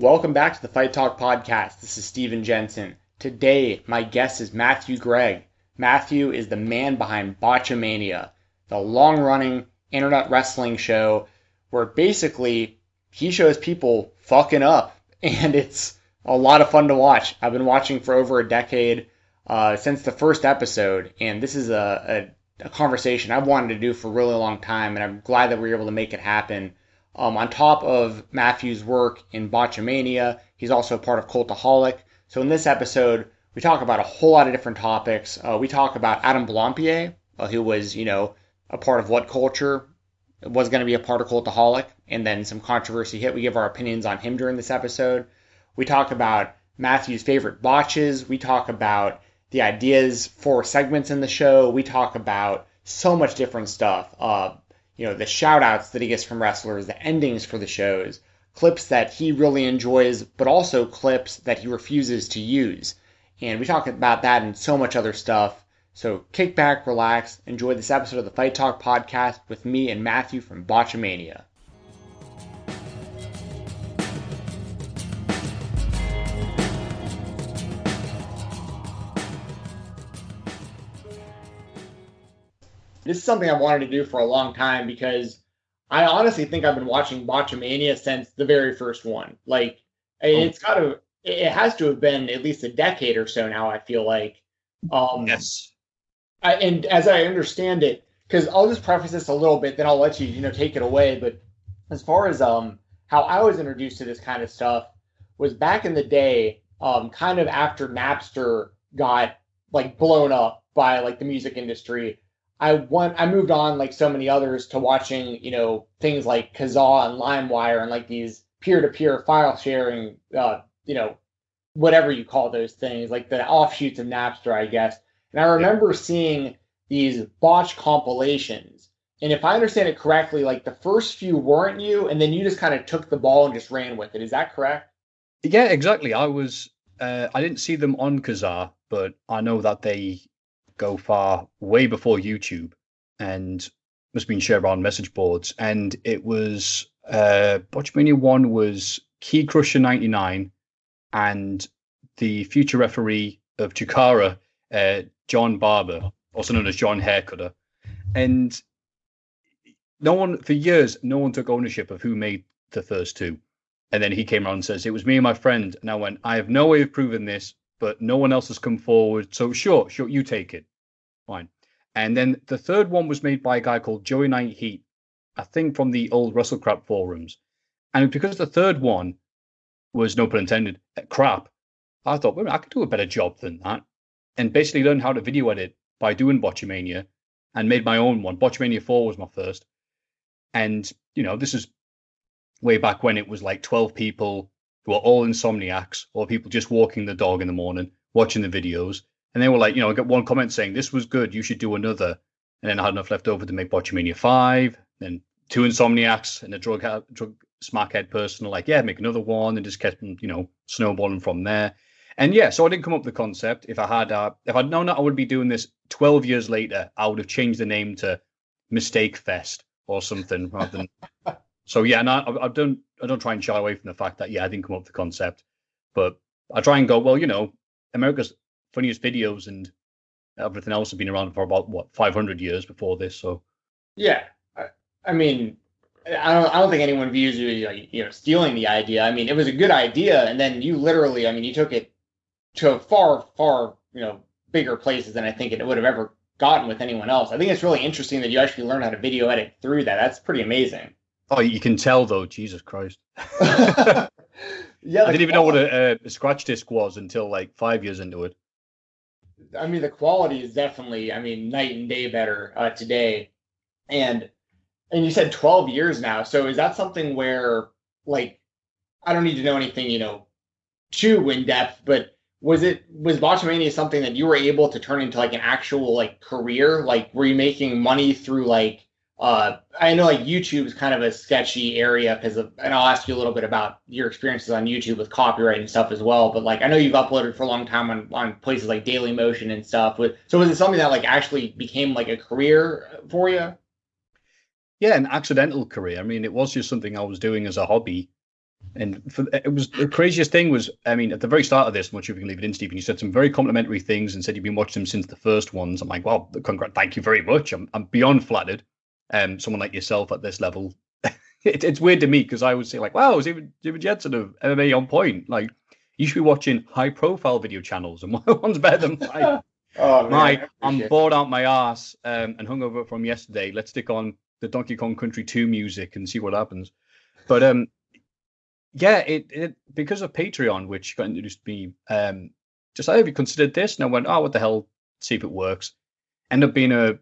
Welcome back to the Fight Talk podcast. This is Steven Jensen. Today, my guest is Matthew Gregg. Matthew is the man behind Botchamania, the long running internet wrestling show where basically he shows people fucking up, and it's a lot of fun to watch. I've been watching for over a decade uh, since the first episode, and this is a, a, a conversation I've wanted to do for a really long time, and I'm glad that we were able to make it happen. Um, on top of Matthew's work in Botchamania, he's also part of Cultaholic. So in this episode, we talk about a whole lot of different topics. Uh, we talk about Adam Blampied, uh, who was, you know, a part of What Culture, was going to be a part of Cultaholic, and then some controversy hit. We give our opinions on him during this episode. We talk about Matthew's favorite botches. We talk about the ideas for segments in the show. We talk about so much different stuff. Uh, you know, the shout outs that he gets from wrestlers, the endings for the shows, clips that he really enjoys, but also clips that he refuses to use. And we talk about that and so much other stuff. So kick back, relax, enjoy this episode of the Fight Talk podcast with me and Matthew from Botchamania. This is something I've wanted to do for a long time because I honestly think I've been watching Botchamania since the very first one. Like oh. it's got to, it has to have been at least a decade or so now. I feel like. Um, yes. I, and as I understand it, because I'll just preface this a little bit, then I'll let you, you know, take it away. But as far as um how I was introduced to this kind of stuff was back in the day, um, kind of after Napster got like blown up by like the music industry. I went, I moved on like so many others to watching, you know, things like Kazaa and LimeWire and like these peer-to-peer file sharing, uh, you know, whatever you call those things, like the offshoots of Napster, I guess. And I remember seeing these botch compilations. And if I understand it correctly, like the first few weren't you, and then you just kind of took the ball and just ran with it. Is that correct? Yeah, exactly. I was, uh, I didn't see them on Kazaa, but I know that they go far way before YouTube and must have been shared on message boards. And it was uh Botchamania 1 was Key Crusher 99 and the future referee of Chikara, uh, John Barber, also known as John Haircutter. And no one, for years, no one took ownership of who made the first two. And then he came around and says, It was me and my friend. And I went, I have no way of proving this, but no one else has come forward. So sure, sure, you take it. Fine. And then the third one was made by a guy called Joey Knight Heat, I think from the old WrestleCrap forums. And because the third one was, no pun intended, crap, I thought, well, I could do a better job than that. And basically learned how to video edit by doing Botchamania and made my own one. Botchamania 4 was my first. And, you know, this is way back when it was like 12 people who were all insomniacs or people just walking the dog in the morning, watching the videos. And they were like, you know, I got one comment saying, this was good, you should do another. And then I had enough left over to make Botchamania 5, then two insomniacs and a drug, drug smackhead person like, yeah, make another one and just kept, you know, snowballing from there. And yeah, so I didn't come up with the concept. If I had, uh, if I'd known that I would be doing this 12 years later, I would have changed the name to Mistake Fest or something rather than. so yeah, and I, I don't, I don't try and shy away from the fact that yeah, I didn't come up with the concept, but I try and go, well, you know, America's funniest videos and everything else have been around for about what 500 years before this. So yeah, I, I mean, I don't, I don't think anyone views you like, you know stealing the idea. I mean, it was a good idea, and then you literally, I mean, you took it to far, far, you know, bigger places than I think it would have ever gotten with anyone else. I think it's really interesting that you actually learned how to video edit through that. That's pretty amazing. Oh, you can tell though. Jesus Christ. yeah, I didn't even know what a, a, scratch disc was until like five years into it. I mean, the quality is definitely, I mean, night and day better uh, today. And and you said 12 years now. So is that something where, like, I don't need to know anything, you know, too in depth, but was it was Botchamania something that you were able to turn into like an actual like career? Like were you making money through like uh I know like YouTube is kind of a sketchy area because of and I'll ask you a little bit about your experiences on YouTube with copyright and stuff as well. But like I know you've uploaded for a long time on, on places like Daily Motion and stuff. With so was it something that like actually became like a career for you? Yeah, an accidental career. I mean, it was just something I was doing as a hobby And for, it was the craziest thing was, I mean, at the very start of this, I'm not sure if you can leave it in, Stephen. You said some very complimentary things and said you've been watching them since the first ones. I'm like, well, congrats, thank you very much. I'm, I'm beyond flattered. Um, someone like yourself at this level, it, it's weird to me because I would say like, wow, Stephen, Stephen Jensen of MMA on point. Like, you should be watching high profile video channels, and one's better than mine. oh, Mike, I'm bored out my ass um, and hungover from yesterday. Let's stick on the Donkey Kong Country 2 music and see what happens. But um, yeah, it, it because of Patreon, which got introduced to me, um, just I have you considered this, and I went, oh, what the hell? See if it works. End up being a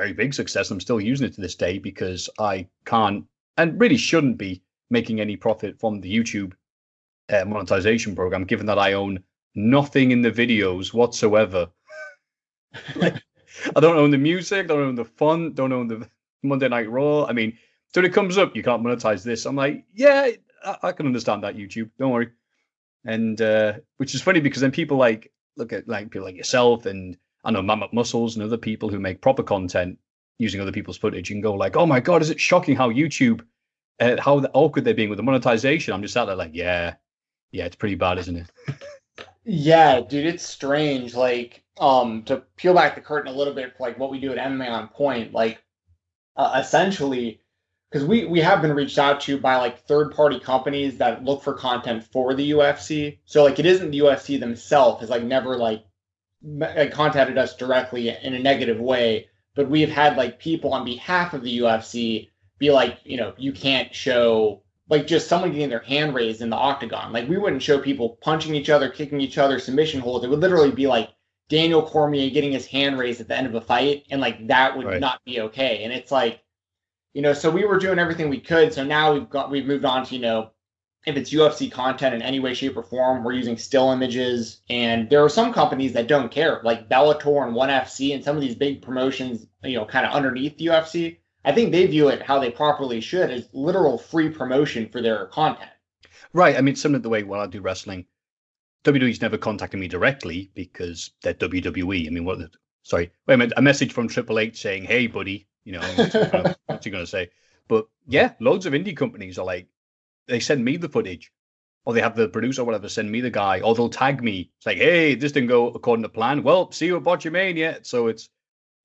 very big success. I'm still using it to this day because I can't and really shouldn't be making any profit from the YouTube uh, monetization program, given that I own nothing in the videos whatsoever. like, I don't own the music, I don't own the fun, don't own the Monday Night Raw. I mean, so it comes up, you can't monetize this. I'm like, yeah, I, I can understand that, YouTube. Don't worry. And uh, which is funny because then people like look at like people like yourself and I know Mammoth Muscles and other people who make proper content using other people's footage and go like, oh my god, is it shocking how YouTube, uh, how awkward they're being with the monetization? I'm just out there like, yeah, yeah, it's pretty bad, isn't it? yeah, dude, it's strange. Like, um, to peel back the curtain a little bit, like what we do at MMA on Point, like, uh, essentially because we we have been reached out to by like third party companies that look for content for the UFC. So like it isn't the UFC themselves has like never like, like uh, contacted us directly in a negative way, but we've had like people on behalf of the UFC be like, you know, you can't show like just someone getting their hand raised in the octagon. Like we wouldn't show people punching each other, kicking each other, submission holds. It would literally be like Daniel Cormier getting his hand raised at the end of a fight, and like that would right. not be okay. And it's like you know, so we were doing everything we could. So now we've got we've moved on to, you know, if it's UFC content in any way, shape, or form, we're using still images. And there are some companies that don't care, like Bellator and ONE FC and some of these big promotions, you know, kind of underneath the UFC. I think they view it how they properly should as literal free promotion for their content. Right. I mean, similar to the way when I do wrestling, WWE's never contacted me directly because they're WWE. I mean, what? Sorry, wait a minute. A message from Triple H saying, "Hey, buddy, you know, what's he going to say? But yeah, loads of indie companies are like, they send me the footage, or they have the producer whatever send me the guy, or they'll tag me. It's like, hey, this didn't go according to plan. Well, see you at Botchamania. So it's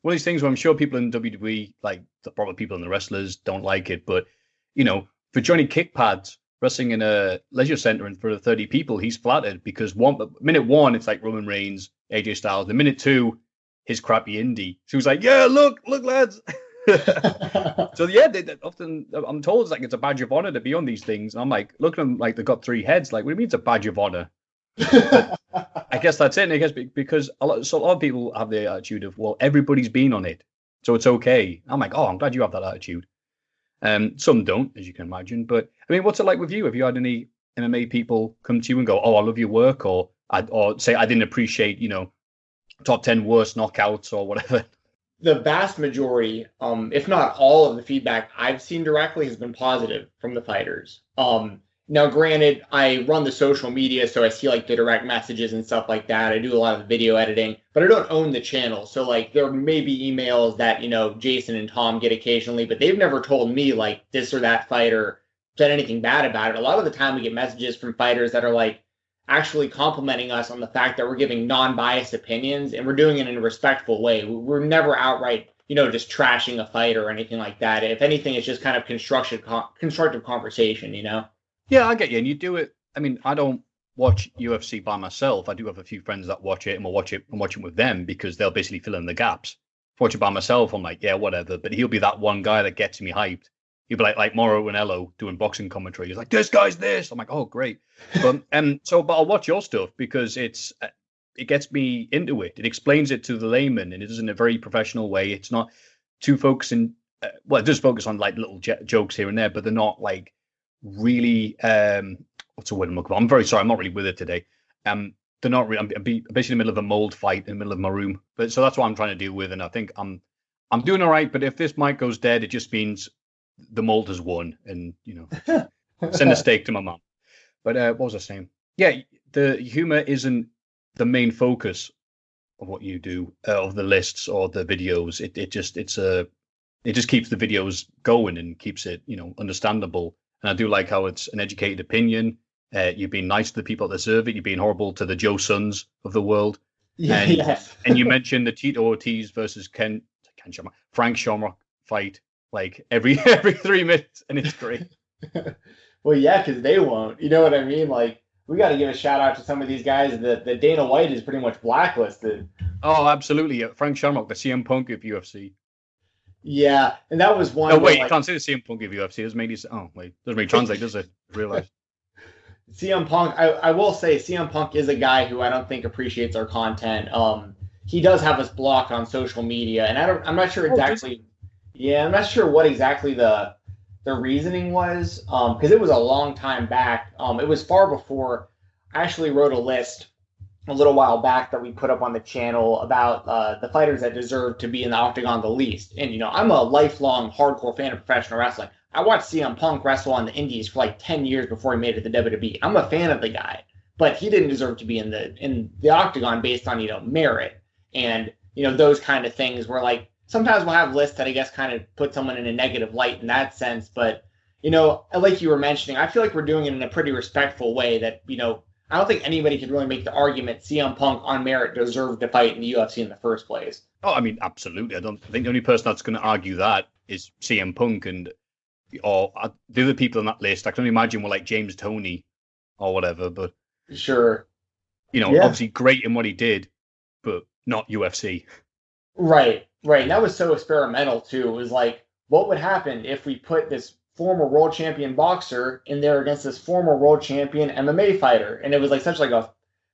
one of these things where I'm sure people in WWE, like the proper people in the wrestlers, don't like it. But you know, for Johnny Kickpads wrestling in a leisure center and for 30 people, he's flattered because one minute one, it's like Roman Reigns, AJ Styles. The minute two, his crappy indie. So he was like, yeah, look, look, lads. so yeah, they, they often I'm told it's like it's a badge of honor to be on these things. And I'm like, look at them like they've got three heads. Like, what do you mean it's a badge of honor? I guess that's it. I guess because a lot, so a lot of people have the attitude of, well, everybody's been on it, so it's okay. I'm like, oh, I'm glad you have that attitude. Um, some don't, as you can imagine. But I mean, what's it like with you? Have you had any MMA people come to you and go, oh, I love your work, or or say I didn't appreciate, you know, top ten worst knockouts or whatever? the vast majority, um, if not all of the feedback I've seen directly has been positive from the fighters. Um, now, granted, I run the social media, so I see like the direct messages and stuff like that. I do a lot of the video editing, but I don't own the channel. So, like, there may be emails that, you know, Jason and Tom get occasionally, but they've never told me, like, this or that fighter said anything bad about it. A lot of the time, we get messages from fighters that are like, actually complimenting us on the fact that we're giving non-biased opinions and we're doing it in a respectful way. We're never outright, you know, just trashing a fight or anything like that. If anything, it's just kind of constructive, constructive conversation, you know? Yeah, I get you. And you do it. I mean, I don't watch UFC by myself. I do have a few friends that watch it and we'll watch it and watch it with them because they'll basically fill in the gaps. watch it by myself, I'm like, yeah, whatever. But he'll be that one guy that gets me hyped he'd be like like Mauro Ranallo doing boxing commentary. He's like, "This guy's this." I'm like, "Oh, great." But um, so but I'll watch your stuff because it's uh, it gets me into it. It explains it to the layman, and it is in a very professional way. It's not too focusing. Uh, well, it does focus on like little j- jokes here and there, but they're not like really. um What's the word I'm looking for? I'm very sorry. I'm not really with it today. Um, they're not really. I'm, I'm basically in the middle of a mold fight in the middle of my room, but so that's what I'm trying to deal with, and I think I'm. I'm doing all right, but if this mic goes dead, it just means the mold has won, and you know, send a steak to my mom. But uh, what was I saying? Yeah, the humor isn't the main focus of what you do, uh, of the lists or the videos. It it just it's a it just keeps the videos going and keeps it you know understandable. and I do like how it's an educated opinion. Uh, you've been nice to the people that deserve it. You've been horrible to the Joe Sons of the world. Yeah, And- yes. And you mentioned the Tito Ortiz versus Ken, Ken Shamrock, Frank Shamrock fight like every every three minutes, and it's great. well, yeah, because they won't. You know what I mean? Like, we got to give a shout out to some of these guys that, that Dana White is pretty much blacklisted. Oh, absolutely. Frank Shamrock, the CM Punk of UFC. Yeah, and that was one. No, where, wait, you like, can't say the CM Punk of UFC. It's made it. Oh, wait, doesn't really translate, does it? Realize. CM Punk, I, I will say CM Punk is a guy who I don't think appreciates our content. Um, he does have us blocked on social media, and I don't, I'm not sure Oh, exactly. Yeah, I'm not sure what exactly the the reasoning was, um, because it was a long time back. Um, it was far before. I actually wrote a list a little while back that we put up on the channel about uh, the fighters that deserve to be in the octagon the least. And you know, I'm a lifelong hardcore fan of professional wrestling. I watched CM Punk wrestle on the Indies for like 10 years before he made it to WWE. I'm a fan of the guy, but he didn't deserve to be in the in the octagon based on you know merit and you know those kind of things. Where like sometimes we'll have lists that I guess kind of put someone in a negative light in that sense, but you know, like you were mentioning, I feel like we're doing it in a pretty respectful way. That you know, I don't think anybody could really make the argument CM Punk on merit deserved to fight in the UFC in the first place. Oh, I mean, absolutely. I don't I think the only person that's going to argue that is CM Punk and or uh, the other people on that list. I can only imagine were like James Toney or whatever. But Sure. you know, Yeah. obviously great in what he did, but not UFC. Right, right. And that was so experimental too. It was like, what would happen if we put this former world champion boxer in there against this former world champion MMA fighter? And it was like such like a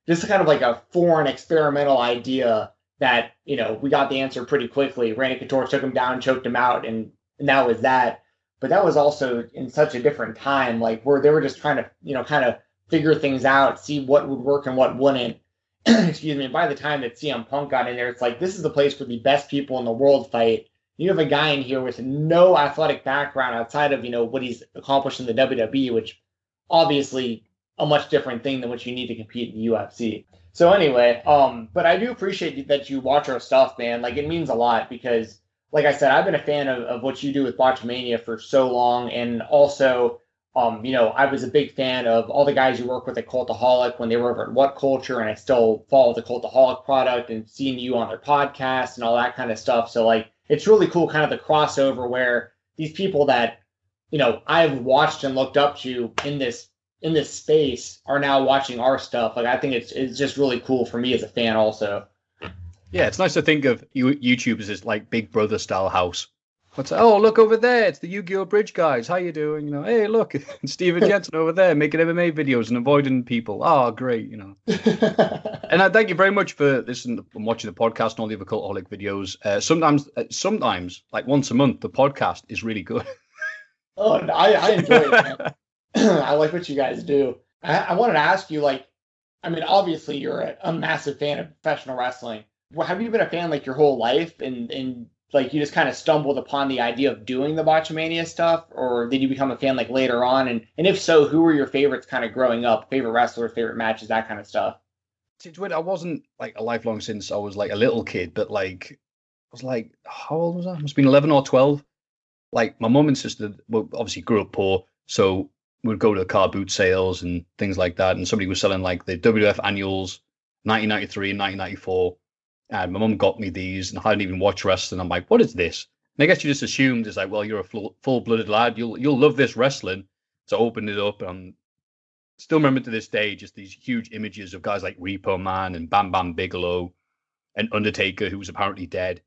just kind of like a foreign experimental idea that, you know, we got the answer pretty quickly. Randy Couture took him down, choked him out, and, and that was that. But that was also in such a different time, like where they were just trying to, you know, kind of figure things out, see what would work and what wouldn't. excuse me, by the time that CM Punk got in there, it's like this is the place where the best people in the world fight. You have a guy in here with no athletic background outside of you know what he's accomplished in the WWE, which obviously a much different thing than what you need to compete in the UFC. So anyway, um, but I do appreciate that you watch our stuff, man. Like it means a lot because, like I said, I've been a fan of, of what you do with Botchamania for so long, and also um, you know, I was a big fan of all the guys you work with at Cultaholic when they were over at What Culture, and I still follow the Cultaholic product and seeing you on their podcast and all that kind of stuff. So like, it's really cool, kind of the crossover where these people that you know I've watched and looked up to in this in this space are now watching our stuff. Like, I think it's it's just really cool for me as a fan, also. Yeah, it's nice to think of you YouTube as this like Big Brother style house. What's oh look over there? It's the Yu-Gi-Oh Abridged guys. How you doing? You know, hey look, Steven Jensen over there making MMA videos and avoiding people. Oh great, you know. And I thank you very much for listening and watching the podcast and all the other cultaholic videos. Uh, sometimes, uh, sometimes like once a month, the podcast is really good. oh, I, I enjoy it. I like what you guys do. I, I wanted to ask you, like, I mean, obviously you're a, a massive fan of professional wrestling. Well, have you been a fan like your whole life, and and like you just kind of stumbled upon the idea of doing the Botchamania stuff, or did you become a fan like later on? And and if so, who were your favorites kind of growing up? Favorite wrestlers, favorite matches, that kind of stuff. It's weird. I wasn't like a lifelong since I was like a little kid, but like I was like how old was I? Must have been eleven or twelve. Like my mum and sister, well, obviously grew up poor, so we'd go to car boot sales and things like that. And somebody was selling like the WWF annuals, 1993 and 1994. And my mum got me these, and I hadn't even watched wrestling. I'm like, what is this? And I guess you just assumed it's like, well, you're a full blooded lad. You'll you'll love this wrestling. So I opened it up and still remember to this day just these huge images of guys like Repo Man and Bam Bam Bigelow and Undertaker, who was apparently dead.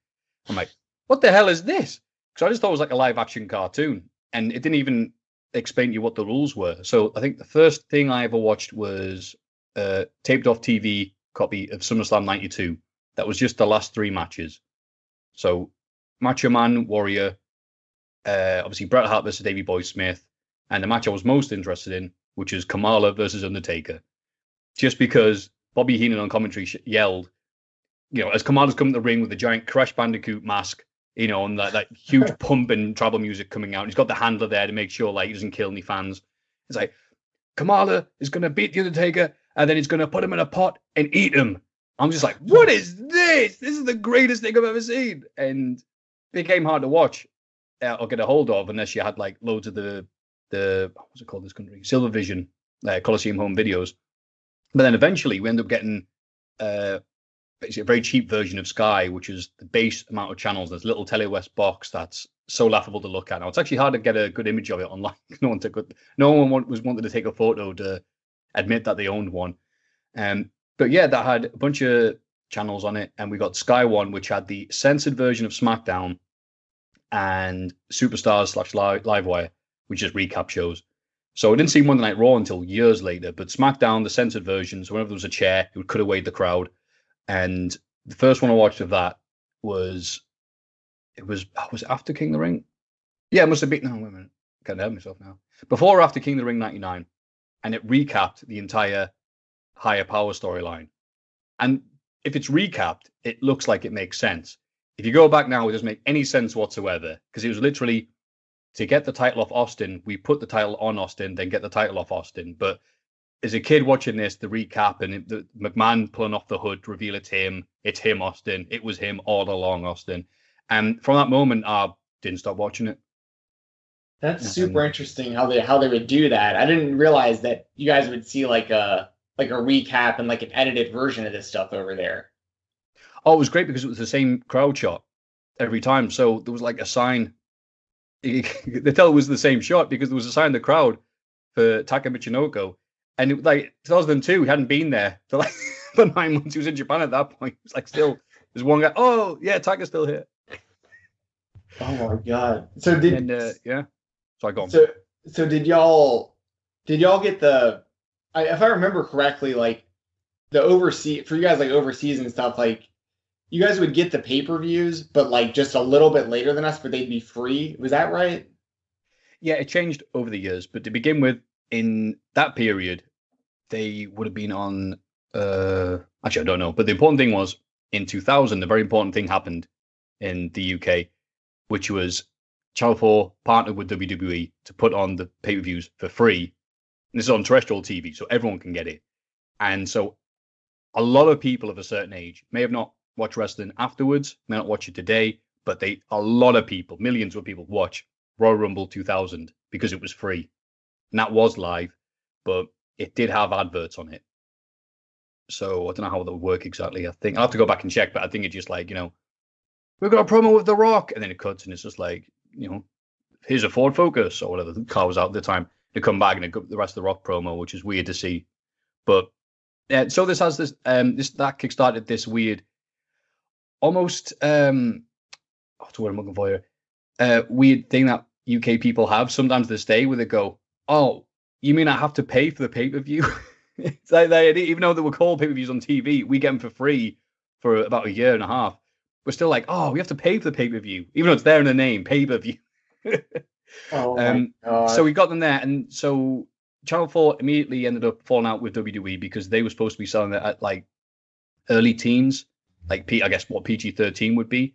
I'm like, what the hell is this? Because I just thought it was like a live action cartoon, and it didn't even explain to you what the rules were. So I think the first thing I ever watched was a taped off TV copy of SummerSlam '92. That was just the last three matches. So Macho Man Warrior, uh, obviously Bret Hart versus Davey Boy Smith, and the match I was most interested in, which is Kamala versus Undertaker, just because Bobby Heenan on commentary sh- yelled, you know, as Kamala's come to the ring with the giant Crash Bandicoot mask, you know, and that, that huge pump and tribal music coming out. He's got the handler there to make sure like he doesn't kill any fans. It's like Kamala is gonna beat the Undertaker, and then he's gonna put him in a pot and eat him. I'm just like, what is this? This is the greatest thing I've ever seen, and it became hard to watch uh, or get a hold of unless you had like loads of the the what's it called this country? Silver Vision, uh, Coliseum Home Videos. But then eventually we end up getting uh, basically a very cheap version of Sky, which is the base amount of channels. There's little Telewest box that's so laughable to look at. Now it's actually hard to get a good image of it online. no one took. No one was wanted to take a photo to admit that they owned one. Um, but yeah, that had a bunch of channels on it, and we got Sky One, which had the censored version of SmackDown and Superstars slash Livewire, which is recap shows. So I didn't see Monday Night Raw until years later, but SmackDown, the censored version, so whenever there was a chair, it would cut away the crowd. And the first one I watched of that was it was oh, was after King of the Ring? Yeah, it must have been no wait a minute. Can't help myself now. Before or after King of the Ring ninety nine. And it recapped the entire higher power storyline. And if it's recapped, it looks like it makes sense. If you go back now, it doesn't make any sense whatsoever because it was literally to get the title off Austin, we put the title on Austin, then get the title off Austin. But as a kid watching this, the recap and the McMahon pulling off the hood, reveal it's him, it's him, Austin. It was him all along, Austin. And from that moment, I didn't stop watching it. That's super interesting how they how they would do that. I didn't realize that you guys would see like a like a recap and like an edited version of this stuff over there. Oh, it was great because it was the same crowd shot every time. So there was like a sign. they tell it was the same shot because there was a sign in the crowd for Taka Michinoku. And it, like 2002, he hadn't been there for like for nine months. He was in Japan at that point. It was like still there's one guy. Oh yeah, Taka's still here. Oh my god! So did and, uh, yeah? So I got so so did y'all did y'all get the I, if I remember correctly, like the overseas for you guys like overseas and stuff, like you guys would get the pay per views, but like just a little bit later than us, but they'd be free. Was that right? Yeah, it changed over the years, but to begin with, in that period, they would have been on. Uh, actually, I don't know, but the important thing was in 2000, the very important thing happened in the UK, which was Channel 4 partnered with WWE to put on the pay per views for free and this is on terrestrial TV, so everyone can get it. And so a lot of people of a certain age may have not watched wrestling afterwards, may not watch it today, but they a lot of people, millions of people watch Royal Rumble 2000 because it was free. And that was live, but it did have adverts on it. So I don't know how that would work exactly. I think I'll have to go back and check, but I think it's just like, you know, we've got a promo with The Rock. And then it cuts and it's just like, you know, here's a Ford Focus or whatever the car was out at the time to come back and the rest of the Rock promo, which is weird to see. But yeah, so this has this um this that kickstarted this weird, almost um, what's the word I'm looking for here? Uh, weird thing that UK people have sometimes this day where they go, "Oh, you mean I have to pay for the pay per view?" it's like they, even though they were called pay per views on TV, we get them for free for about a year and a half. We're still like, "Oh, we have to pay for the pay per view," even though it's there in the name, pay per view. Oh um, so we got them there, and so Channel Four immediately ended up falling out with WWE because they were supposed to be selling it at like early teens, like P, I guess what PG thirteen would be.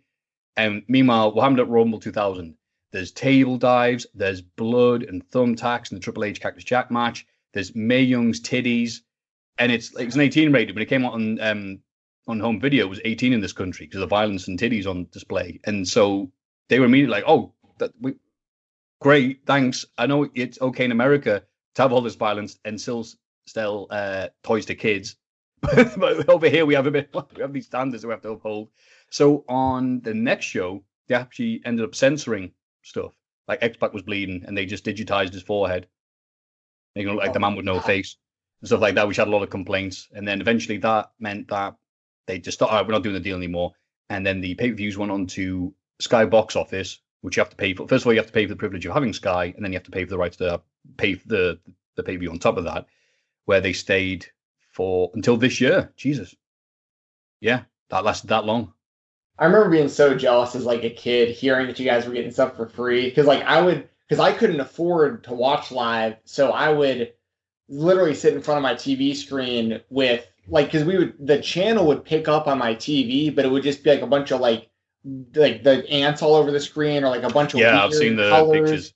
And meanwhile, what happened at Rumble 2000? There's table dives, there's blood and thumbtacks in the Triple H Cactus Jack match. There's Mae Young's titties, and it's it's an 18 rated. When it came out on um on home video, it was 18 in this country because of the violence and titties on display. And so they were immediately like, "Oh, that we great, thanks. I know it's okay in America to have all this violence and still sell uh, toys to kids, but over here we have a bit we have these standards that we have to uphold. So on the next show, they actually ended up censoring stuff. Like X-Pac was bleeding, and they just digitized his forehead, making it look like the man with no face and stuff like that, which had a lot of complaints. And then eventually that meant that they just thought, all right, we're not doing the deal anymore. And then the pay-per-views went on to Sky Box Office, which you have to pay for. First of all, you have to pay for the privilege of having Sky, and then you have to pay for the right to pay the the pay view on top of that, where they stayed for until this year. Jesus, yeah, that lasted that long. I remember being so jealous as like a kid hearing that you guys were getting stuff for free because like I would because I couldn't afford to watch live, so I would literally sit in front of my TV screen with like because we would the channel would pick up on my TV, but it would just be like a bunch of like like the ants all over the screen or like a bunch of yeah i've seen the colors. pictures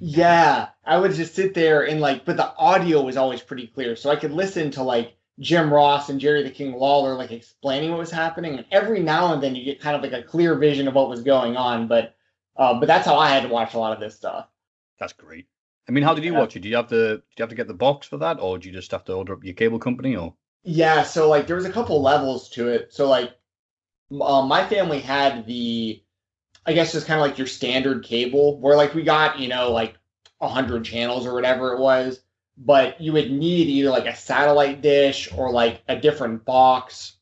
yeah i would just sit there and like but the audio was always pretty clear so i could listen to like jim ross and jerry the king lawler like explaining what was happening and every now and then you get kind of like a clear vision of what was going on but uh, but that's how i had to watch a lot of this stuff that's great I mean, how did you Yeah. watch it? Do you have to do you have to get the box for that, or do you just have to order up your cable company? Or Yeah, so like there was a couple levels to it. So like um, my family had the, I guess just kind of like your standard cable, where like we got you know like a hundred channels or whatever it was, but you would need either like a satellite dish or like a different box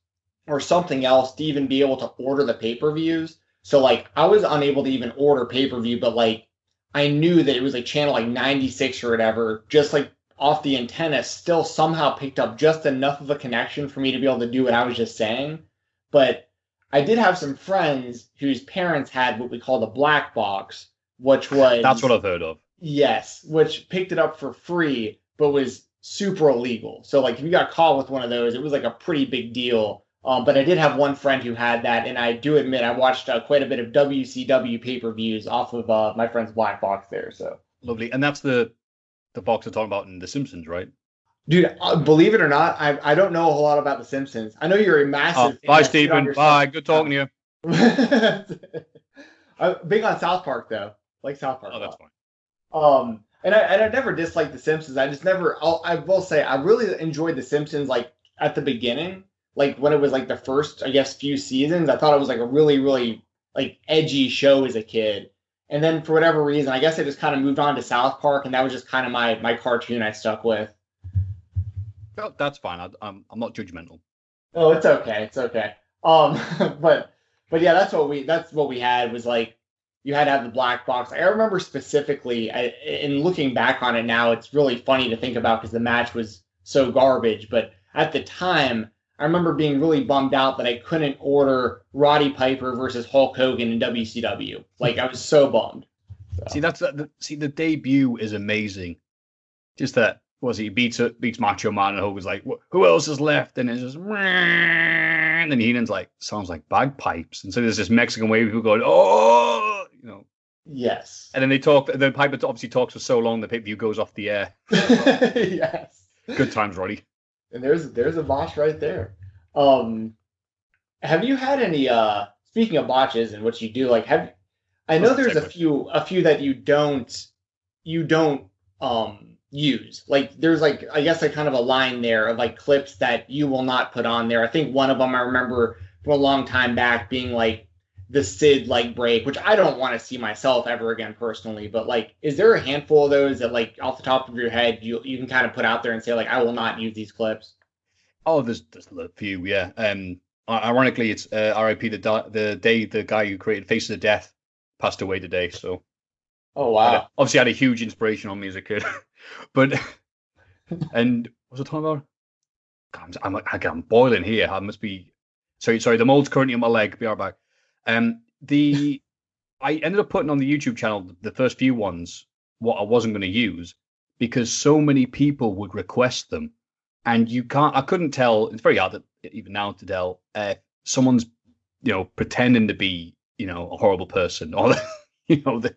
or something else to even be able to order the pay-per-views. So like I was unable to even order pay-per-view, but like I knew that it was like channel like 96 or whatever, just like off the antenna still somehow picked up just enough of a connection for me to be able to do what I was just saying. But I did have some friends whose parents had what we call the black box, which was that's what I've heard of. Yes, which picked it up for free, but was super illegal. So like if you got caught with one of those, it was like a pretty big deal. Um, but I did have one friend who had that, and I do admit I watched uh, quite a bit of WCW pay per views off of uh, my friend's black box there. So, Lovely, and that's the the box I'm talking about in The Simpsons, right? Dude, uh, believe it or not, I I don't know a whole lot about The Simpsons. I know you're a Oh, massive. fan. bye, I see it on Stephen. Bye. Good talking to you. I'm big on South Park though, like South Park. Oh, that's fine. Um, and I and I never disliked The Simpsons. I just never. I'll, I will say I really enjoyed The Simpsons like at the beginning, like when it was like the first, I guess, few seasons. I thought it was like a really, really like edgy show as a kid. And then for whatever reason, I guess I just kind of moved on to South Park, and that was just kind of my my cartoon I stuck with. Well, that's fine. I, I'm I'm not judgmental. Oh, it's okay. It's okay. Um, but but yeah, that's what we that's what we had was like you had to have the black box. I remember specifically, I, in looking back on it now, it's really funny to think about because the match was so garbage. But at the time, I remember being really bummed out that I couldn't order Roddy Piper versus Hulk Hogan in WCW. Like I was so bummed. See, that's the, see the debut is amazing. Just that was he beats beats Macho Man and Hogan's like, who else is left? And it's just and then Heenan's like, sounds like bagpipes. And so there's this Mexican wave people going, oh, you know. Yes. And then they talk. Then Piper obviously talks for so long the pay per view goes off the air. yes. Good times, Roddy. And there's there's a botch right there. Um, have you had any? Uh, speaking of botches and what you do, like have I know there's a few a few that you don't you don't um use. Like there's like I guess like kind of a line there of like clips that you will not put on there. I think one of them I remember from a long time back being like the Sid like break, which I don't want to see myself ever again personally. But like, is there a handful of those that like off the top of your head you you can kind of put out there and say like I will not use these clips? Oh, there's there's a few, yeah. Um, ironically, it's uh, R.I.P. the di- the day the guy who created Faces of Death passed away today. So Oh a- wow. obviously had a huge inspiration on me as a kid. but and what was I talking about? God, I'm, I'm, I'm boiling here. I must be sorry. Sorry, the mold's currently on my leg. Be right back. Um, the I ended up putting on the YouTube channel the first few ones what I wasn't going to use because so many people would request them, and you can't. I couldn't tell. It's very hard to, even now to tell uh, someone's you know pretending to be you know a horrible person or you know the,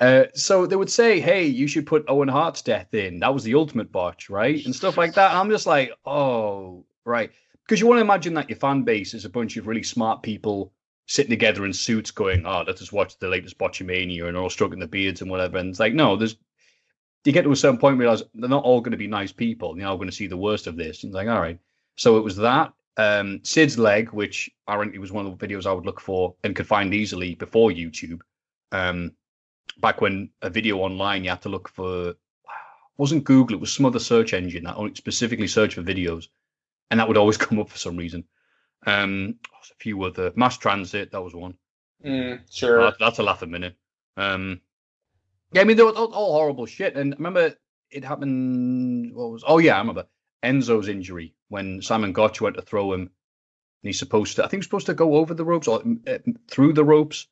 uh, so they would say, "Hey, you should put Owen Hart's death in. That was the ultimate botch, right?" And stuff like that. And I'm just like, "Oh, right," because you want to imagine that your fan base is a bunch of really smart people sitting together in suits, going, "Oh, let's just watch the latest Botchamania," and all stroking the beards and whatever. And it's like, no, there's. You get to a certain point, realize they're not all going to be nice people. They're all going to see the worst of this. And it's like, all right. So it was that. Um, Sid's leg, which ironically was one of the videos I would look for and could find easily before YouTube. Um, back when a video online you had to look for wasn't Google, it was some other search engine that only specifically searched for videos, and that would always come up for some reason. Um, a few other mass transit, that was one. Mm, sure. That- that's a laugh a minute. Um, yeah, I mean, they were all, all horrible shit. And I remember it happened. What was? Oh yeah, I remember Enzo's injury when Simon Gotch went to throw him, and he's supposed to. I think he's supposed to go over the ropes or uh, through the ropes,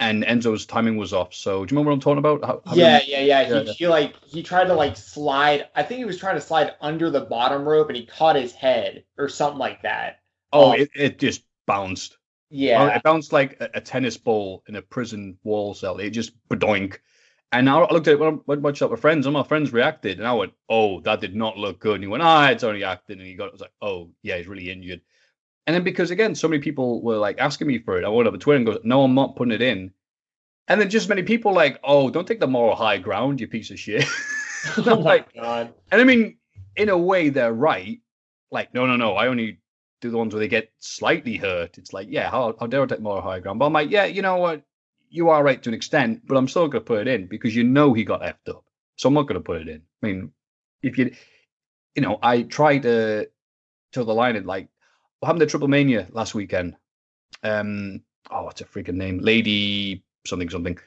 and Enzo's timing was off. So do you remember what I'm talking about? How- how yeah, many- yeah, yeah. He, yeah, yeah. he like he tried to like slide. I think he was trying to slide under the bottom rope, and he caught his head or something like that. Oh, Oh. it, it just bounced. Yeah, it bounced like a, a tennis ball in a prison wall cell. It just bedoink. And I looked at it when I watched it with friends, and my friends reacted, and I went, "Oh, that did not look good." And he went, "Ah, it's only acting." And he got, I was like, "Oh, yeah, he's really injured." And then because again, so many people were like asking me for it, I went up to Twitter and goes, "No, I'm not putting it in," And then just many people like, oh, don't take the moral high ground, you piece of shit. oh my like, god. and I mean, in a way, they're right. Like, no, no, no, I only do the ones where they get slightly hurt. It's like, yeah, how, how dare I take moral high ground? But I'm like, yeah, you know what? You are right to an extent, but I'm still going to put it in because you know he got effed up. So I'm not going to put it in. I mean, if you, you know, I try to toe the line and like, what happened to Triple Mania last weekend? Um, oh, what's a freaking name? Lady something something.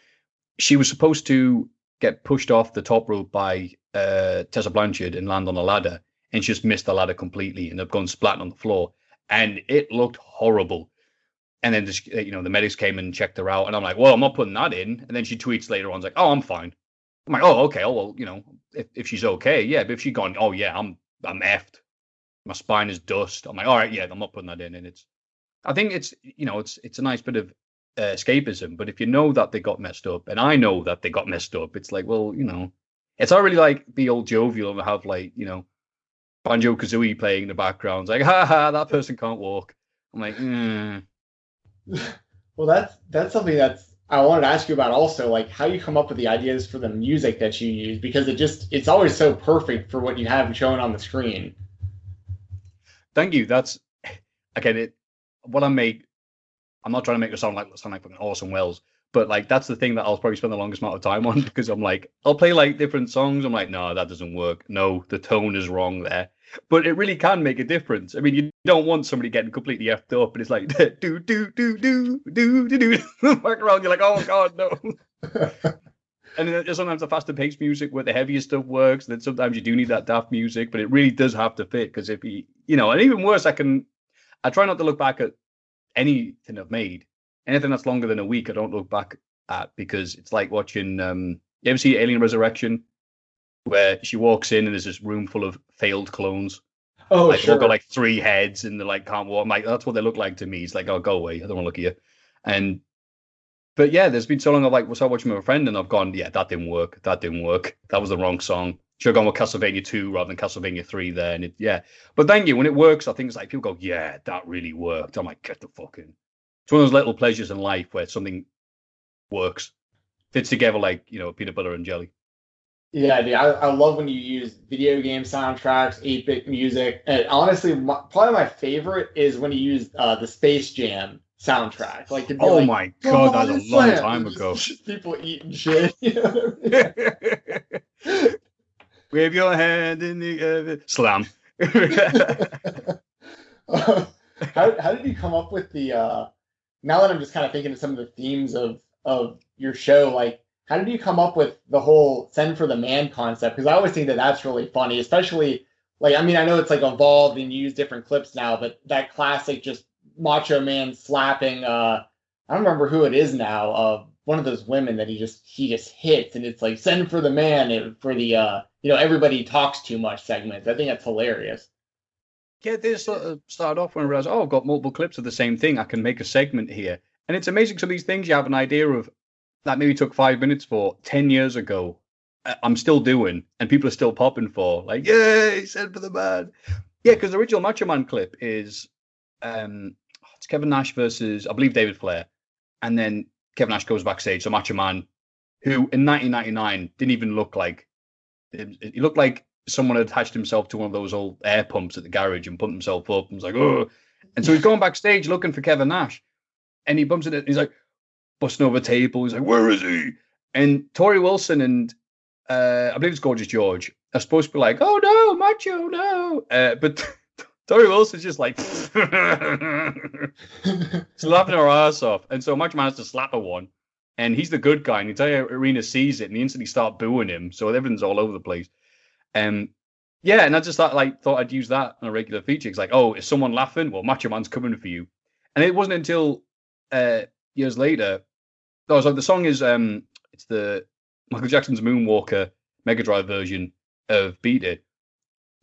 She was supposed to get pushed off the top rope by uh, Tessa Blanchard and land on a ladder, and she just missed the ladder completely and have gone splat on the floor, and it looked horrible. And then just, you know the medics came and checked her out, and I'm like, well, I'm not putting that in. And then she tweets later on, like, oh, I'm fine. I'm like, oh, okay. Oh, well, you know, if, if she's okay, yeah. But if she's gone, oh yeah, I'm I'm effed. My spine is dust. I'm like, all right, yeah, I'm not putting that in. And it's, I think it's, you know, it's it's a nice bit of uh, escapism. But if you know that they got messed up, and I know that they got messed up, it's like, well, you know, it's really like be old jovial and have like, you know, Banjo Kazooie playing in the background. It's like, ha ha, that person can't walk. I'm like, mm. Well, that's that's something that's I wanted to ask you about also, like how you come up with the ideas for the music that you use because it just it's always so perfect for what you have shown on the screen. Thank you. That's again it. What I make, I'm not trying to make it sound like sound like fucking Orson Welles, but like that's the thing that I'll probably spend the longest amount of time on because I'm like I'll play like different songs. I'm like, no, that doesn't work. No, the tone is wrong there. But it really can make a difference. I mean, you don't want somebody getting completely effed up, and it's like do do do do do do do back around. You're like, oh god, no. And then sometimes the faster paced music where the heavier stuff works. And then sometimes you do need that daft music, but it really does have to fit. Because if he, you know, and even worse, I can, I try not to look back at anything I've made. Anything that's longer than a week, I don't look back at because it's like watching. um You ever see Alien Resurrection, where she walks in and there's this room full of failed clones. oh, like they've got like three heads and they like can't walk. I'm like, that's what they look like to me. It's like, oh, go away. I don't want to look at you. And but yeah, there's been so long. I've like, was I watching with a friend and I've gone, yeah, that didn't work. That didn't work. That was the wrong song. Should have gone with Castlevania 2 rather than Castlevania 3 there. And it, yeah. But thank you. When it works, I think it's like people go, yeah, that really worked. I'm like, get the fucking. It's one of those little pleasures in life where something works, fits together like, you know, peanut butter and jelly. Yeah, dude, I, I love when you use video game soundtracks, 8-bit music, and honestly, my, probably my favorite is when you use uh, the Space Jam soundtrack. Like, be Oh like, my God, that was a long slam," time ago. people eating shit. You know I mean? Wave your hand in the air. Slam. Uh, how how did you come up with the uh now that I'm just kind of thinking of some of the themes of of your show like how did you come up with the whole send for the man concept because I always think that that's really funny especially like I mean I know it's like evolved and you use different clips now but that classic just macho man slapping uh I don't remember who it is now uh one of those women that he just he just hits and it's like send for the man for the uh you know everybody talks too much segments I think that's hilarious Yeah, this sort of started off when I realized, oh, I've got multiple clips of the same thing. I can make a segment here. And it's amazing some of these things you have an idea of that maybe took five minutes for 10 years ago. I- I'm still doing, and people are still popping for. Like, yeah, he said for the man. Yeah, because the original Macho Man clip is um, Kevin Nash versus, I believe, David Flair. And then Kevin Nash goes backstage. So Macho Man, who in 1999 didn't even look like, he looked like someone had attached himself to one of those old air pumps at the garage and pumped himself up and was like, oh. And so he's going backstage looking for Kevin Nash. And he bumps into. He's like, busting over table. He's like, where is he? And Torrie Wilson and uh, I believe it's Gorgeous George are supposed to be like, oh no, macho, no. Uh, but Torrie Wilson's just like, slapping her ass off. And so Macho Man has to slap her one. And he's the good guy. And the entire arena sees it and they instantly start booing him. So everything's all over the place. Um, yeah, and I just thought like thought I'd use that on a regular feature. It's like, oh, is someone laughing? Well, Macho Man's coming for you. And it wasn't until uh, years later. Oh, so the song is um, it's the Michael Jackson's Moonwalker Mega Drive version of Beat It,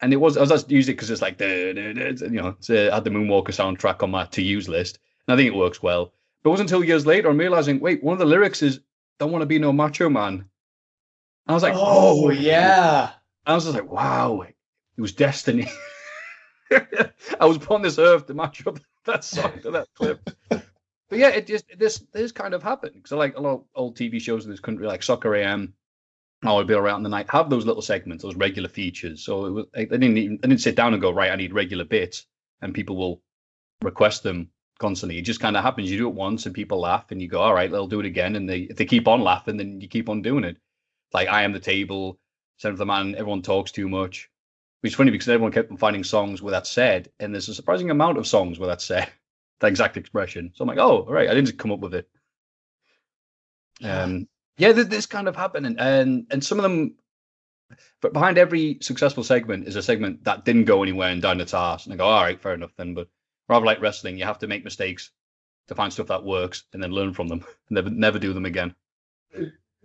and it was I was just using it because it's like the you know it's, uh, I had the Moonwalker soundtrack on my to use list, and I think it works well. But it wasn't until years later I'm realizing, wait, one of the lyrics is "Don't want to be no macho man." And I was like, oh yeah I was just like, wow, it was destiny. I was put on this earth to match up that song to that clip. but yeah, it just this this kind of happened because like a lot of old TV shows in this country, like Soccer AM, or I'd Be Around the Night, have those little segments, those regular features. So it was they didn't even, they didn't sit down and go right. I need regular bits, and people will request them constantly. It just kind of happens. You do it once and people laugh, and you go, all right, they'll do it again. And they if they keep on laughing, then you keep on doing it. Like I am the table, center of the man. Everyone talks too much. Which is funny because everyone kept on finding songs where that's said, and there's a surprising amount of songs where that's said, that exact expression. So I'm like, oh, all right, I didn't just come up with it. Um, yeah, this kind of happened, and and some of them, but behind every successful segment is a segment that didn't go anywhere and down its ass. And I go, all right, fair enough then. But rather like wrestling, you have to make mistakes to find stuff that works and then learn from them, and never never do them again.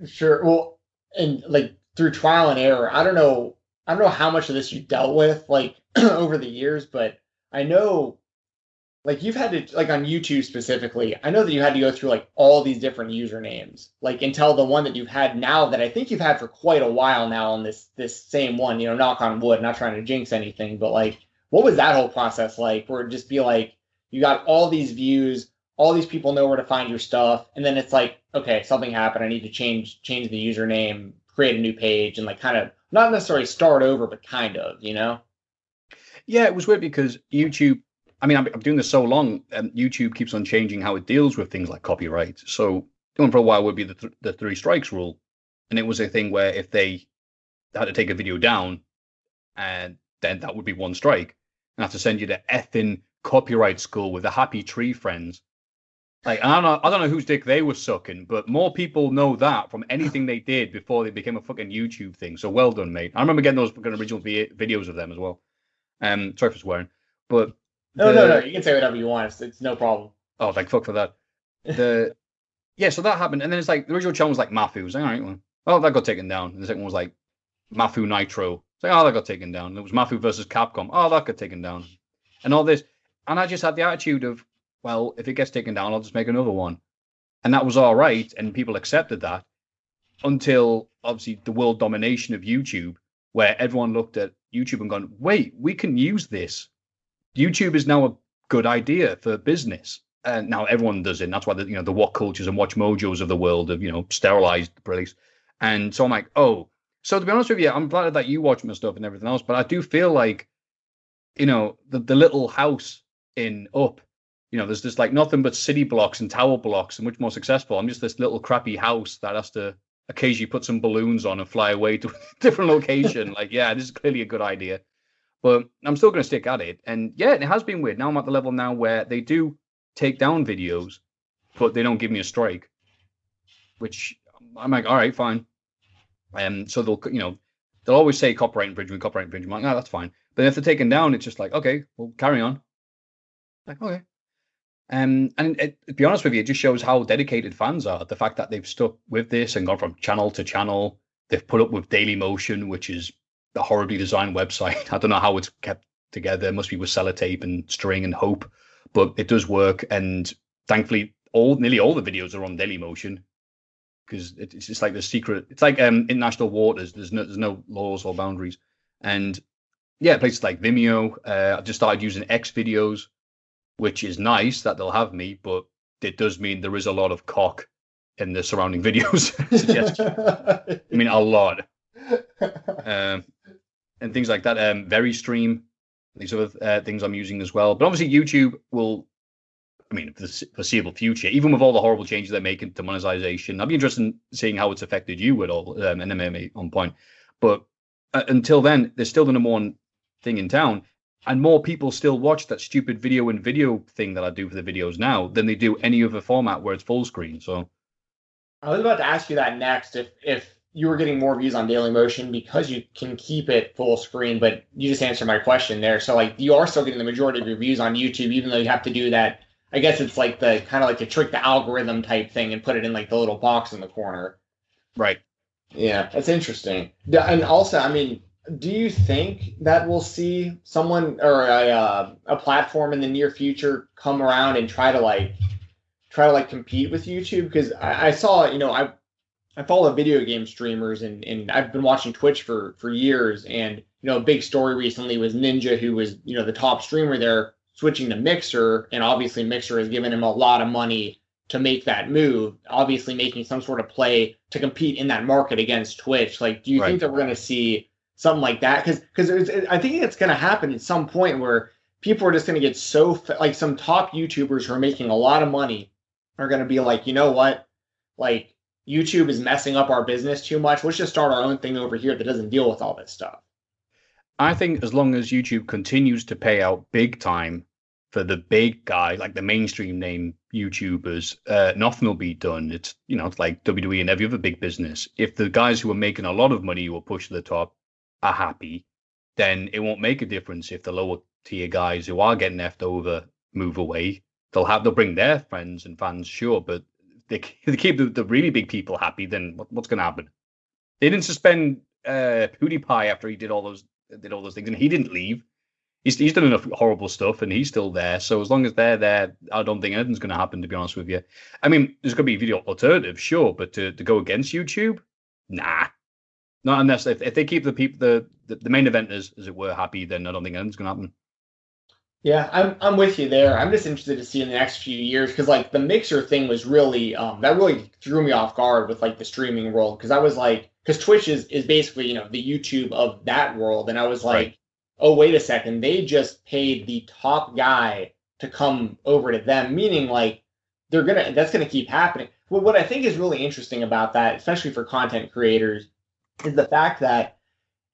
Sure. Well, and like through trial and error, I don't know I don't know how much of this you dealt with like over the years, but I know like you've had to like on YouTube specifically, I know that you had to go through like all these different usernames, like until the one that you've had now that I think you've had for quite a while now on this this same one, you know, knock on wood, not trying to jinx anything, but like what was that whole process like where it just be like you got all these views, all these people know where to find your stuff, and then it's like, okay, something happened, I need to change change the username, create a new page and like kind of not necessarily start over, but kind of, you know? Yeah, it was weird because YouTube. I mean, I'm, I'm doing this so long, and YouTube keeps on changing how it deals with things like copyright. So, doing for a while would be the th- the three strikes rule, and it was a thing where if they had to take a video down, and then that would be one strike, and I have to send you to effing copyright school with the happy tree friends like I don't know, I don't know whose dick they were sucking, but more people know that from anything they did before they became a fucking YouTube thing. So well done, mate. I remember getting those fucking original videos of them as well. Um, sorry for swearing, but no, the... no, no, you can say whatever you want. It's, it's no problem. Oh, thank fuck for that. The yeah, so that happened, and then it's like the original channel was like Maffew. Was like, all right, well, oh, that got taken down. And the second one was like Maffew Nitro. It's like, oh, that got taken down. And it was Maffew versus Capcom. Oh, that got taken down, and all this. And I just had the attitude of, well, if it gets taken down, I'll just make another one. And that was all right. And people accepted that until obviously the world domination of YouTube, where everyone looked at YouTube and gone, wait, we can use this. YouTube is now a good idea for business. And now everyone does it. And that's why the, you know, the what cultures and watch mojos of the world have, you know, sterilized the place. And so I'm like, oh, so to be honest with you, I'm glad that you watch my stuff and everything else, but I do feel like, you know, the, the little house in Up you know, there's just like nothing but city blocks and tower blocks and much more successful. I'm just this little crappy house that has to occasionally put some balloons on and fly away to a different location. like, yeah, this is clearly a good idea. But I'm still going to stick at it. And yeah, it has been weird. Now I'm at the level now where they do take down videos, but they don't give me a strike, which I'm like, all right, fine. And um, so they'll, you know, they'll always say copyright infringement, copyright infringement. I'm like, no, that's fine. But if they're taken down, it's just like, okay, well, carry on. Like, okay. Um, and it, to be honest with you, it just shows how dedicated fans are. The fact that they've stuck with this and gone from channel to channel. They've put up with Daily Motion, which is a horribly designed website. I don't know how it's kept together. It must be with sellotape and string and hope, but it does work. And thankfully, all nearly all the videos are on Daily Motion because it's just like the secret. It's like um, international waters. There's no there's no laws or boundaries. And yeah, places like Vimeo. Uh, I just started using X videos which is nice that they'll have me, but it does mean there is a lot of cock in the surrounding videos. I mean, a lot. Um, and things like that. Um, Very stream, these other uh, things I'm using as well. But obviously, YouTube will. I mean, for the foreseeable future, even with all the horrible changes they're making to monetization, I'd be interested in seeing how it's affected you at all, um, and MMA on point. But uh, until then, there's still the number one thing in town and more people still watch that stupid video and video thing that I do for the videos now than they do any other format where it's full screen. So I was about to ask you that next. If if you were getting more views on Daily Motion because you can keep it full screen, but you just answered my question there. So like you are still getting the majority of your views on YouTube, even though you have to do that. I guess it's like the kind of like to trick the algorithm type thing and put it in like the little box in the corner. Right. Yeah, that's interesting. And also, I mean, do you think that we'll see someone or a, uh, a platform in the near future come around and try to like try to like compete with YouTube? Because I, I, saw, you know, I I follow video game streamers and and I've been watching Twitch for for years, and you know, a big story recently was Ninja, who was you know the top streamer there, switching to Mixer, and obviously Mixer has given him a lot of money to make that move, obviously making some sort of play to compete in that market against Twitch. Like, do you Right. think that we're going to see something like that? Because because I think it's going to happen at some point where people are just going to get so like some top YouTubers who are making a lot of money are going to be like, you know what, like YouTube is messing up our business too much. Let's just start our own thing over here that doesn't deal with all this stuff. I think as long as YouTube continues to pay out big time for the big guy, like the mainstream name YouTubers, uh, nothing will be done. It's you know, it's like WWE and every other big business. If the guys who are making a lot of money who are pushed to the top are happy, then it won't make a difference if the lower tier guys who are getting left over move away. They'll have they'll bring their friends and fans, sure, but they, they keep the, the really big people happy, then what, what's going to happen? They didn't suspend uh, PewDiePie after he did all those did all those things, and he didn't leave. He's he's done enough horrible stuff, and he's still there. So as long as they're there, I don't think anything's going to happen. To be honest with you, I mean, there's going to be video alternative, sure, but to, to go against YouTube, nah, not unless if, if they keep the people the, the the main eventers as it were happy, then I don't think anything's going to happen. Yeah, I'm I'm with you there. I'm just interested to see in the next few years because like the mixer thing was really um that really threw me off guard with like the streaming world because I was like because Twitch is is basically you know the YouTube of that world and I was like Right. oh wait a second they just paid the top guy to come over to them meaning like they're gonna that's gonna keep happening. Well, what I think is really interesting about that, especially for content creators, is the fact that